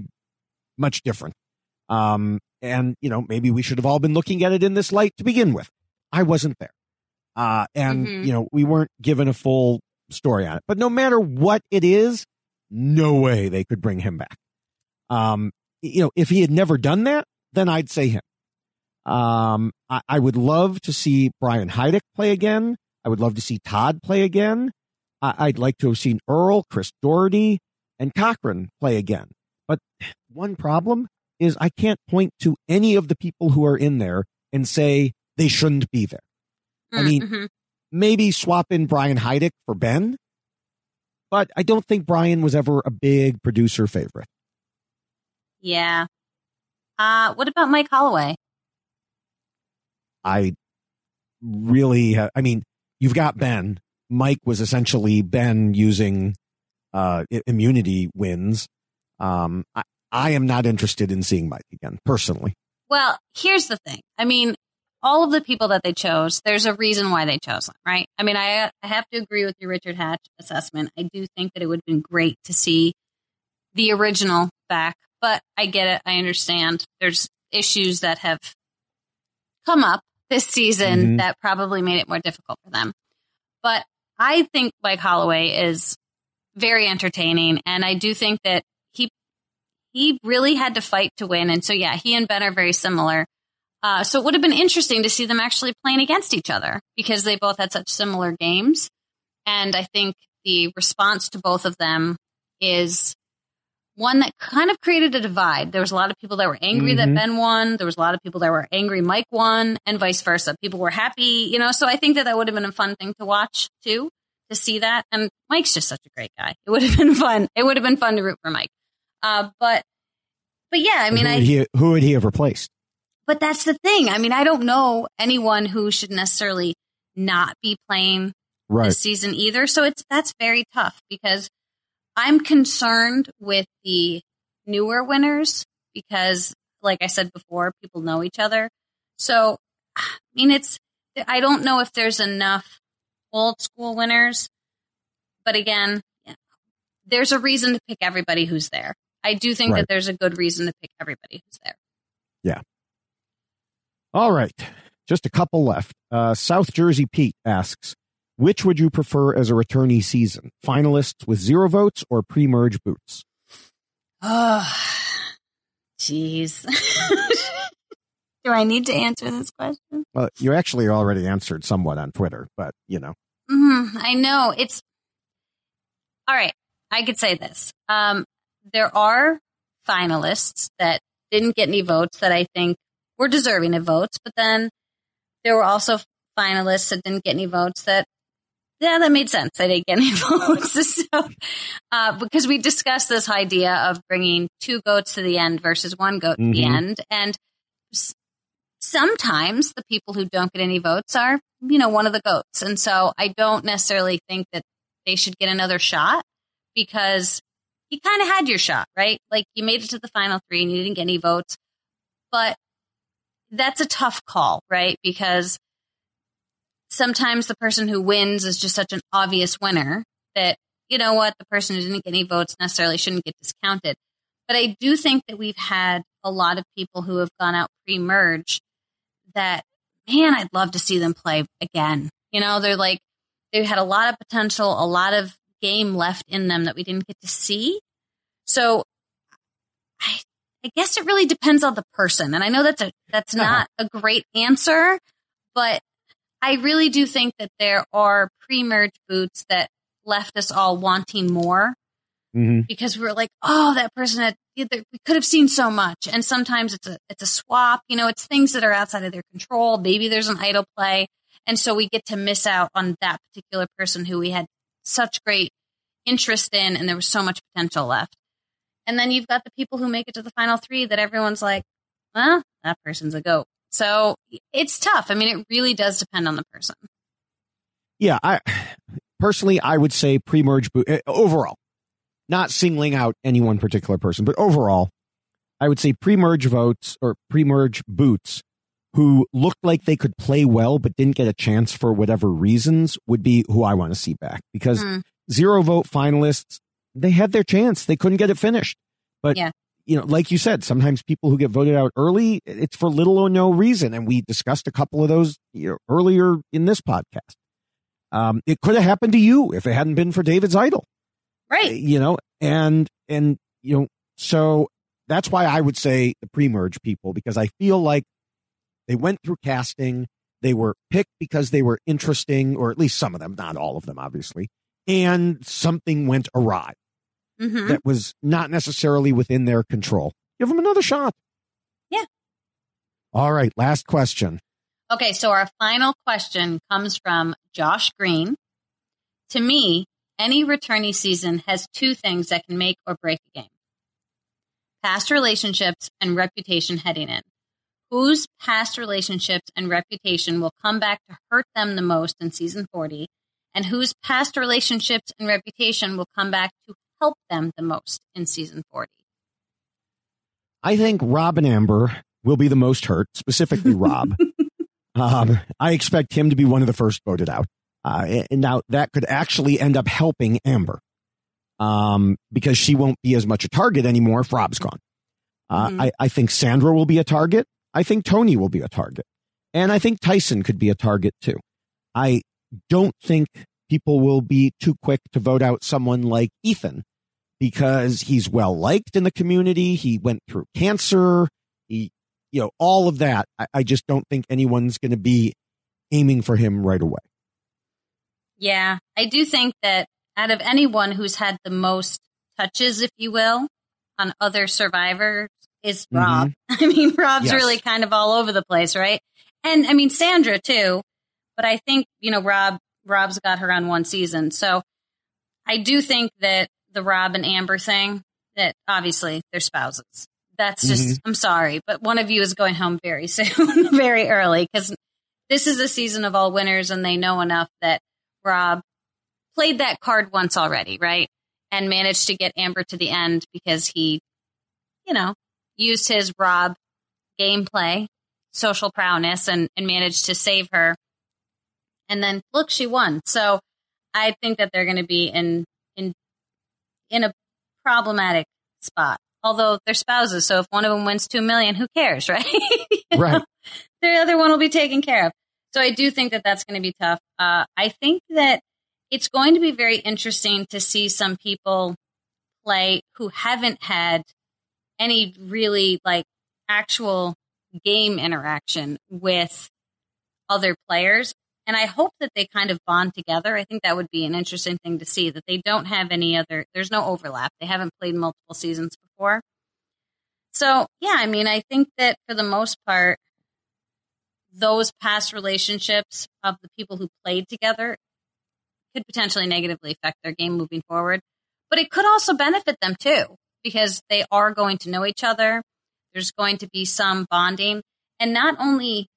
much different. Um, and, you know, maybe we should have all been looking at it in this light to begin with. I wasn't there. Uh, and, Mhm. you know, we weren't given a full story on it. But no matter what it is, no way they could bring him back. Um, you know, if he had never done that, then I'd say him. Um, I, I would love to see Brian Heidik play again. I would love to see Todd play again. I, I'd like to have seen Earl, Chris Daugherty, and Cochran play again. But one problem is I can't point to any of the people who are in there and say they shouldn't be there. I mean, Mhm. maybe swap in Brian Heidik for Ben, but I don't think Brian was ever a big producer favorite. yeah. Uh, what about Mike Holloway? I really, I mean, you've got Ben. Mike was essentially Ben using uh, immunity wins. Um, I, I am not interested in seeing Mike again, personally. Well, here's the thing. I mean, all of the people that they chose, there's a reason why they chose them, right? I mean, I, I have to agree with your Richard Hatch assessment. I do think that it would have been great to see the original back, but I get it. I understand. There's issues that have come up this season Mhm. that probably made it more difficult for them. But I think Mike Holloway is very entertaining, and I do think that he he really had to fight to win. And so, yeah, he and Ben are very similar. Uh, so it would have been interesting to see them actually playing against each other because they both had such similar games. And I think the response to both of them is one that kind of created a divide. There was a lot of people that were angry that Mhm. Ben won. There was a lot of people that were angry Mike won and vice versa. People were happy, you know, so I think that that would have been a fun thing to watch too, to see that. And Mike's just such a great guy. It would have been (laughs) fun. It would have been fun to root for Mike. Uh, but, but yeah, I mean, who I, he, who would he have replaced? But that's the thing. I mean, I don't know anyone who should necessarily not be playing Right. this season either. So it's that's very tough because I'm concerned with the newer winners because, like I said before, people know each other. So, I mean, it's I don't know if there's enough old school winners, but again, there's a reason to pick everybody who's there. I do think Right. that there's a good reason to pick everybody who's there. Yeah. All right. Just a couple left. Uh, South Jersey Pete asks, which would you prefer as a returnee season? Finalists with zero votes or pre-merge boots? Oh, jeez. (laughs) Do I need to answer this question? Well, you actually already answered somewhat on Twitter, but you know. hmm I know it's all right. I could say this. Um, there are finalists that didn't get any votes that I think were deserving of votes, but then there were also finalists that didn't get any votes that, yeah, that made sense. They didn't get any (laughs) votes. (laughs) so, uh, because we discussed this idea of bringing two goats to the end versus one goat to the Mhm. end. And s- sometimes the people who don't get any votes are, you know, one of the goats. And so I don't necessarily think that they should get another shot because you kind of had your shot, right? Like you made it to the final three and you didn't get any votes. But that's a tough call, right? Because sometimes the person who wins is just such an obvious winner that, you know what, the person who didn't get any votes necessarily shouldn't get discounted. But I do think that we've had a lot of people who have gone out pre merge that, man, I'd love to see them play again. You know, they're like, they had a lot of potential, a lot of game left in them that we didn't get to see. So I, guess it really depends on the person. And I know that's a, that's not a great answer, but I really do think that there are pre-merge boots that left us all wanting more Mm-hmm. because we were like, oh, that person had we could have seen so much. And sometimes it's a it's a swap. You know, it's things that are outside of their control. Maybe there's an idol play, and so we get to miss out on that particular person who we had such great interest in, and there was so much potential left. And then you've got the people who make it to the final three that everyone's like, well, that person's a goat. So it's tough. I mean, it really does depend on the person. Yeah, I personally I would say pre-merge boot eh, overall, not singling out any one particular person, but overall, I would say pre-merge votes or pre-merge boots who looked like they could play well but didn't get a chance for whatever reasons would be who I want to see back because Hmm. zero vote finalists, they had their chance. They couldn't get it finished. But, Yeah. you know, like you said, sometimes people who get voted out early, it's for little or no reason. And we discussed a couple of those you know, earlier in this podcast. Um, it could have happened to you if it hadn't been for David's idol Right. you know, and, and, you know, so that's why I would say the pre merge people, because I feel like they went through casting. They were picked because they were interesting, or at least some of them, not all of them, obviously. And something went awry hmm that was not necessarily within their control. Give them another shot. Yeah. All right. Last question. Okay, so our final question comes from Josh Green. To me, any returnee season has two things that can make or break a game past relationships and reputation heading in. Whose past relationships and reputation will come back to hurt them the most in season 40, and whose past relationships and reputation will come back to help them the most in season 40? I think Rob and Amber will be the most hurt, specifically Rob. (laughs) um, I expect him to be one of the first voted out. Uh, and now that could actually end up helping Amber um, because she won't be as much a target anymore if Rob's gone. Uh, Mhm. I, I think Sandra will be a target. I think Tony will be a target. And I think Tyson could be a target too. I don't think people will be too quick to vote out someone like Ethan because he's well liked in the community. He went through cancer. He, you know, all of that. I, I just don't think anyone's going to be aiming for him right away. Yeah, I do think that out of anyone who's had the most touches, if you will, on other survivors is mm-hmm. Rob. (laughs) I mean, Rob's Yes. really kind of all over the place, right? And I mean, Sandra too, but I think, you know, Rob, Rob's got her on one season. So I do think that the Rob and Amber thing, that obviously they're spouses. That's just, Mhm. I'm sorry, but one of you is going home very (laughs) soon, very early, because this is a season of all winners and they know enough that Rob played that card once already, right? And managed to get Amber to the end because he, you know, used his Rob gameplay, social prowess, and, and managed to save her. And then look, she won. So I think that they're going to be in in in a problematic spot. Although they're spouses, so if one of them wins two million, who cares, (laughs) right? Right. know? (laughs) The other one will be taken care of. So I do think that that's going to be tough. Uh, I think that it's going to be very interesting to see some people play who haven't had any really like actual game interaction with other players. And I hope that they kind of bond together. I think that would be an interesting thing to see that they don't have any other, there's no overlap. They haven't played multiple seasons before. So, yeah, I mean, I think that for the most part, those past relationships of the people who played together could potentially negatively affect their game moving forward. But it could also benefit them too, because they are going to know each other. There's going to be some bonding and not only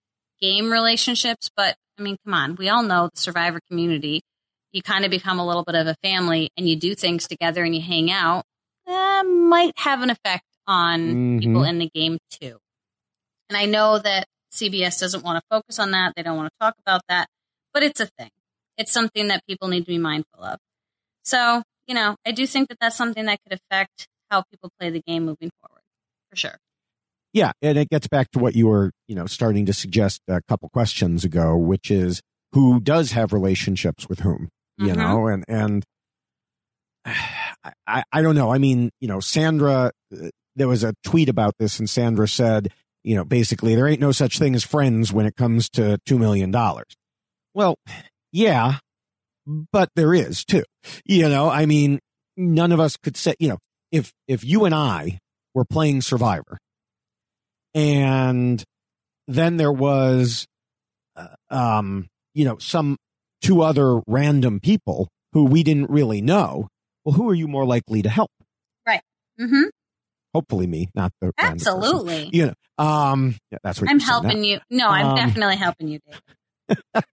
game relationships, but I mean, come on, we all know the survivor community. You kind of become a little bit of a family and you do things together and you hang out. That might have an effect on Mhm. people in the game too. And I know that CBS doesn't want to focus on that. They don't want to talk about that, but it's a thing. It's something that people need to be mindful of. So, you know, I do think that that's something that could affect how people play the game moving forward, for sure. Yeah, and it gets back to what you were, you know, starting to suggest a couple questions ago, which is who does have relationships with whom, you Mhm. know, and and (sighs) I, I I don't know. I mean, you know, Sandra, uh, there was a tweet about this, and Sandra said, you know, basically there ain't no such thing as friends when it comes to two million dollars. Well, yeah, but there is too. You know, I mean, none of us could say, you know, if if you and I were playing Survivor and then there was uh, um you know some two other random people who we didn't really know well who are you more likely to help Right. Mm-hmm. hopefully me not the. Absolutely. you know um yeah, that's what I'm helping you. No, I'm Um, definitely helping you, David. (laughs)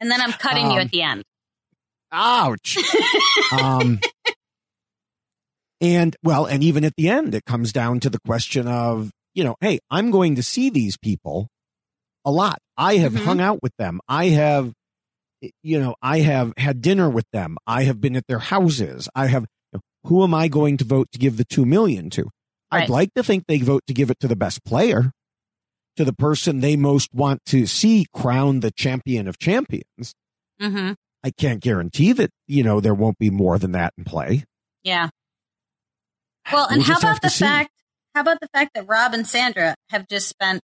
and then I'm cutting you Um, at the end. ouch (laughs) um and well and even at the end it comes down to the question of you know hey i'm going to see these people a lot. I have Mhm. hung out with them. I have, you know, I have had dinner with them. I have been at their houses. I have. Who am I going to vote to give the two million to? I'd like to think they vote to give it to the best player, to the person they most want to see crowned the champion of champions. hmm I can't guarantee that you know there won't be more than that in play. Yeah. Well, and We'll how about the see. fact? How about the fact that Rob and Sandra have just spent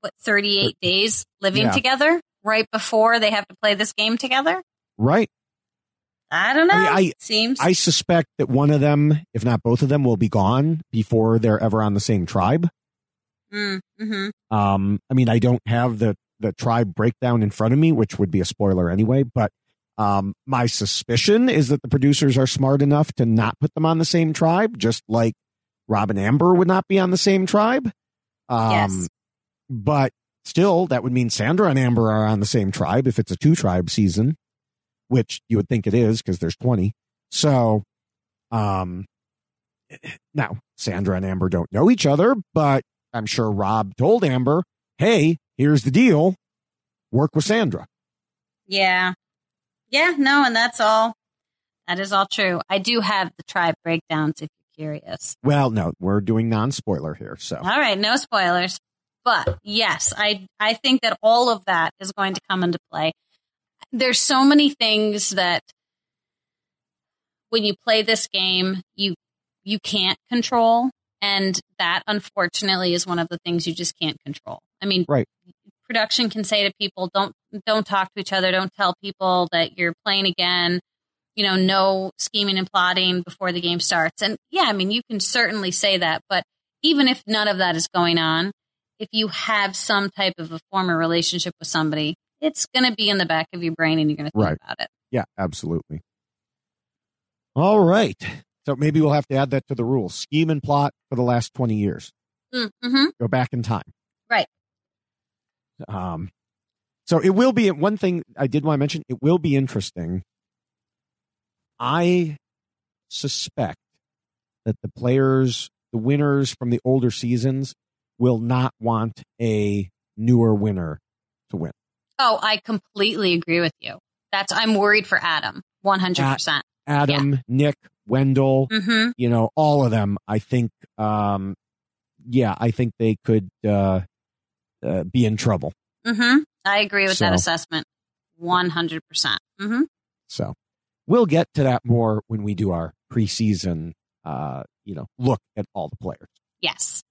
what thirty eight days living Yeah. together right before they have to play this game together? Right. I don't know. I mean, I- Seems I suspect that one of them, if not both of them, will be gone before they're ever on the same tribe. Mm, hmm Um, I mean, I don't have the the tribe breakdown in front of me, which would be a spoiler anyway. But um, my suspicion is that the producers are smart enough to not put them on the same tribe, just like Rob and Amber would not be on the same tribe. Um, Yes. But still, that would mean Sandra and Amber are on the same tribe if it's a two tribe season, which you would think it is because there's twenty. So, um, now Sandra and Amber don't know each other, but I'm sure Rob told Amber, "Hey, here's the deal: work with Sandra." Yeah. Yeah, no, and that's all. That is all true. I do have the tribe breakdowns if curious. Well, no, we're doing non-spoiler here, so All right, no spoilers. But yes, I I think that all of that is going to come into play. There's so many things that when you play this game, you you can't control and that unfortunately is one of the things you just can't control. I mean, right. production can say to people don't don't talk to each other don't tell people that you're playing again you know no scheming and plotting before the game starts and yeah i mean you can certainly say that but even if none of that is going on if you have some type of a former relationship with somebody it's going to be in the back of your brain and you're going to think Right. about it Yeah, absolutely. All right. So maybe we'll have to add that to the rules. Scheme and plot for the last 20 years. mm-hmm. Go back in time. right Um, so it will be one thing I did want to mention. It will be interesting. I suspect that the players, the winners from the older seasons, will not want a newer winner to win. oh i completely agree with you that's i'm worried for adam 100% Adam, Nick, Wendell, mm-hmm. you know, all of them. I think, um, yeah, I think they could uh, uh, be in trouble. Mm-hmm. i agree with that assessment 100% mm-hmm. So we'll get to that more when we do our preseason, uh, you know, look at all the players. yes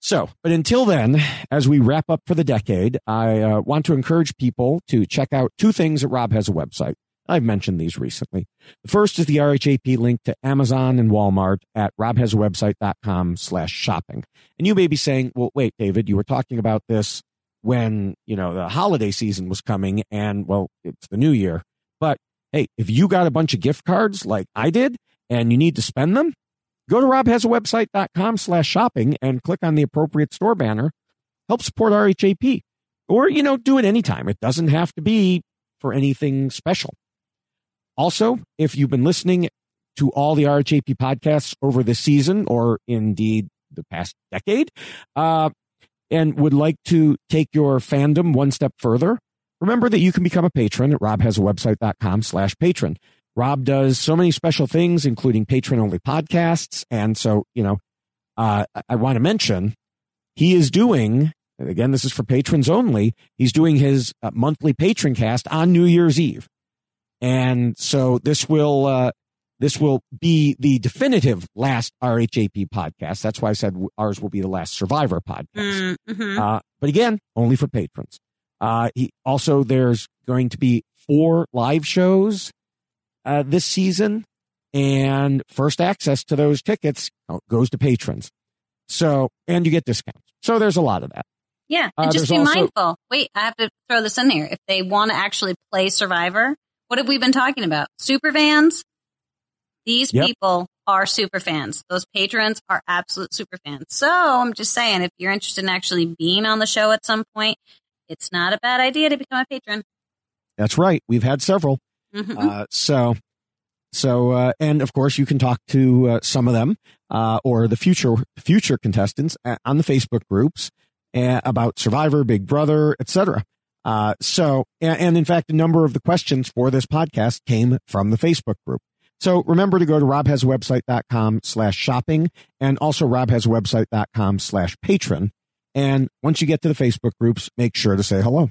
So, but until then, as we wrap up for the decade, I uh, want to encourage people to check out two things that Rob has a website. I've mentioned these recently. The first is the RHAP link to Amazon and Walmart at robhasawebsite.com slash shopping. And you may be saying, well, wait, David, you were talking about this when, you know, the holiday season was coming and, well, it's the new year. But hey, if you got a bunch of gift cards like I did and you need to spend them, go to robhasawebsite.com slash shopping and click on the appropriate store banner. Help support RHAP. Or, you know, do it anytime. It doesn't have to be for anything special. Also, if you've been listening to all the RHAP podcasts over this season or indeed the past decade, uh, and would like to take your fandom one step further, remember that you can become a patron at robhasawebsite.com slash patron. Rob does so many special things, including patron only podcasts. And so, you know, uh, I, want to mention he is doing, and again, this is for patrons only. He's doing his uh, monthly patron cast on New Year's Eve. And so this will, uh, this will be the definitive last RHAP podcast. That's why I said ours will be the last Survivor podcast. Mm-hmm. Uh, but again, only for patrons. Uh, he also there's going to be four live shows uh, this season, and first access to those tickets goes to patrons. So, and you get discounts. So there's a lot of that. Yeah, Uh, just be also- mindful. Wait, I have to throw this in there. If they want to actually play Survivor, what have we been talking about? Super fans. These Yep. people are super fans. Those patrons are absolute super fans. So I'm just saying, if you're interested in actually being on the show at some point, it's not a bad idea to become a patron. That's right. We've had several. Mhm. Uh, so, so, uh, and of course, you can talk to uh, some of them uh, or the future future contestants uh, on the Facebook groups. uh, about Survivor, Big Brother, etc. Uh, so, and, and in fact, a number of the questions for this podcast came from the Facebook group. So remember to go to robhasawebsite.com slash shopping and also robhasawebsite.com slash patron. And once you get to the Facebook groups, make sure to say hello.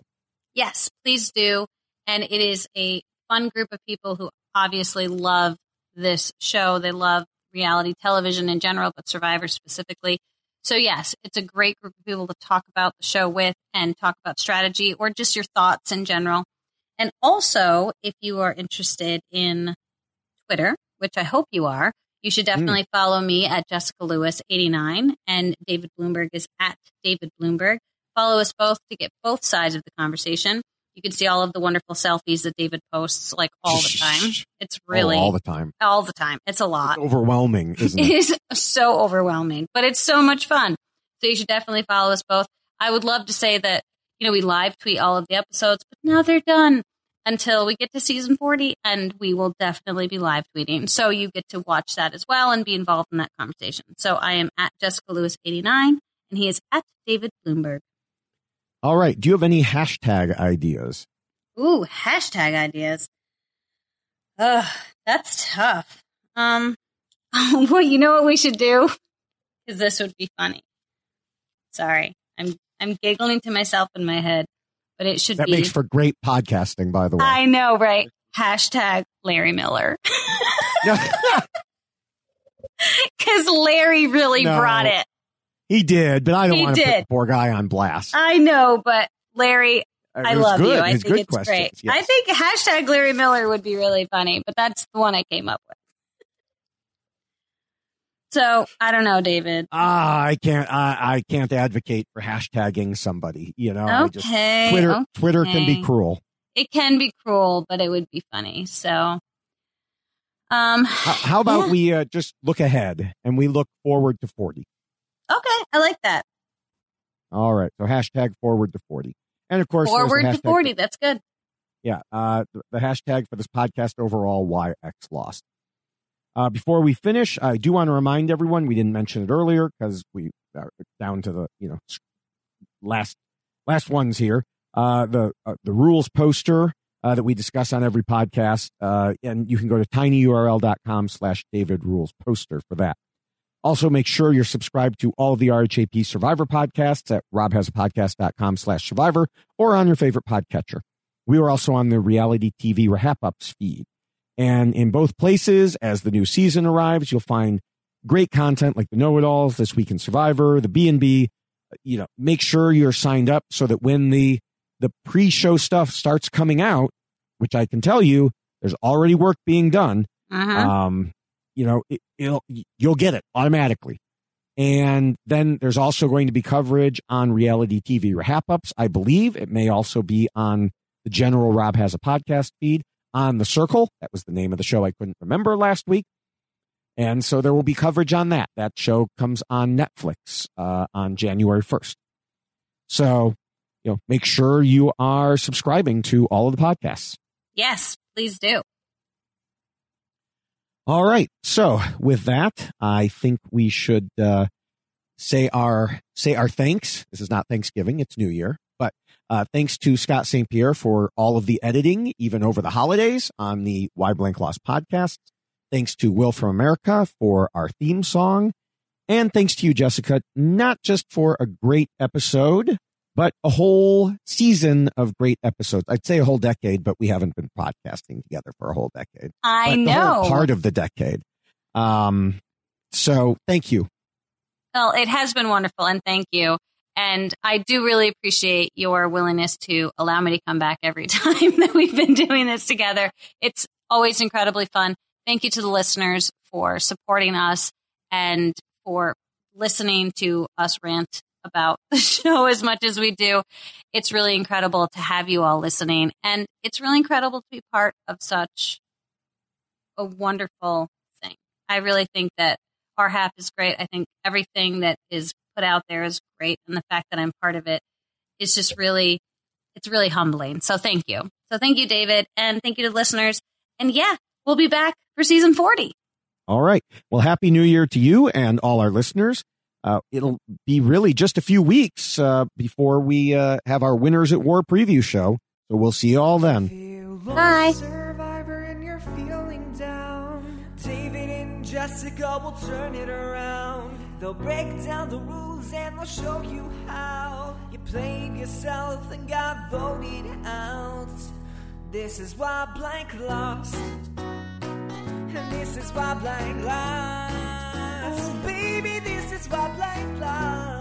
Yes, please do. And it is a fun group of people who obviously love this show. They love reality television in general, but Survivor specifically. So, yes, it's a great group of people to talk about the show with and talk about strategy or just your thoughts in general. And also, if you are interested in Twitter, which I hope you are, you should definitely mm. follow me at Jessica Lewis 89 and David Bloomberg is at David Bloomberg. Follow us both to get both sides of the conversation. You can see all of the wonderful selfies that David posts like all the time. It's really oh, all the time. All the time. It's a lot. It's overwhelming, (laughs) isn't it? it is so overwhelming, but it's so much fun. So you should definitely follow us both. I would love to say that, you know, we live tweet all of the episodes, but now they're done until we get to season 40 and we will definitely be live tweeting. So you get to watch that as well and be involved in that conversation. So I am at Jessica Lewis 89 and he is at David Bloomberg. All right. Do you have any hashtag ideas? Ooh, hashtag ideas. Ugh, that's tough. Um, (laughs) well, you know what we should do? Because this would be funny. Sorry, I'm I'm giggling to myself in my head, but it should that be. makes for great podcasting, by the way. I know, right? Hashtag Larry Miller. (laughs) Because (laughs) Larry really No. brought it. He did, but I don't He want to put the poor guy on blast. I know, but Larry, uh, It I love good. you. I think it's questions, great. yes. I think hashtag Larry Miller would be really funny, but that's the one I came up with. So I don't know, David. Ah, I can't. I, I can't advocate for hashtagging somebody. You know, I just- Okay, Twitter. Twitter can be cruel. It can be cruel, but it would be funny. So, um, How, how about yeah. we uh, just look ahead and we look forward to forty? Okay, I like that. All right. So hashtag forward to forty, and of course the Forward to forty. That's good. Yeah. Uh, the, the hashtag for this podcast overall, why X lost. Uh, before we finish, I do want to remind everyone we didn't mention it earlier because we are down to the you know last last ones here. Uh, the uh, the rules poster uh, that we discuss on every podcast, uh, and you can go to tinyurl.com slash David Rules Poster for that. Also, make sure you're subscribed to all the RHAP Survivor podcasts at robhasapodcast.com slash survivor or on your favorite podcatcher. We are also on the reality TV Wrap Ups feed. And in both places, as the new season arrives, you'll find great content like the Know It Alls, This Week in Survivor, the B and B. You know, make sure you're signed up so that when the the pre-show stuff starts coming out, which I can tell you, there's already work being done. Uh-huh. Um, you know, it, it'll you'll get it automatically. And then there's also going to be coverage on reality TV wrap ups. I believe it may also be on the general Rob has a podcast feed on the Circle. That was the name of the show I couldn't remember last week. And so there will be coverage on that. That show comes on Netflix uh, on January 1st. So, you know, make sure you are subscribing to all of the podcasts. Yes, please do. All right. So with that, I think we should uh, say our say our thanks. This is not Thanksgiving; it's New Year. Uh, thanks to Scott St. Pierre for all of the editing, even over the holidays, on the Why Blank Lost podcast. Thanks to Will from America for our theme song, and thanks to you, Jessica, not just for a great episode, but a whole season of great episodes. I'd say a whole decade, but we haven't been podcasting together for a whole decade. I But know. part of the decade. Um, so thank you. Well, it has been wonderful, and thank you. And I do really appreciate your willingness to allow me to come back every (laughs) time that we've been doing this together. It's always incredibly fun. Thank you to the listeners for supporting us and for listening to us rant about (laughs) the show as much as we do. It's really incredible to have you all listening, and it's really incredible to be part of such a wonderful thing. I really think that RHAP is great. I think everything that is put out there is great. And the fact that I'm part of it is just really, it's really humbling. So thank you. So thank you, David. And thank you to listeners. And yeah, we'll be back for season 40. All right. Well, happy new year to you and all our listeners. uh, it'll be really just a few weeks uh, before we uh, have our Winners at War preview show. So we'll see you all then. Bye. Survivor and you're feeling down. David and Jessica will turn it around. They'll break down the rules and they'll show you how. You played yourself and got voted out. This is why blank lost. And this is why blank lost. Baby, this is why blank lost.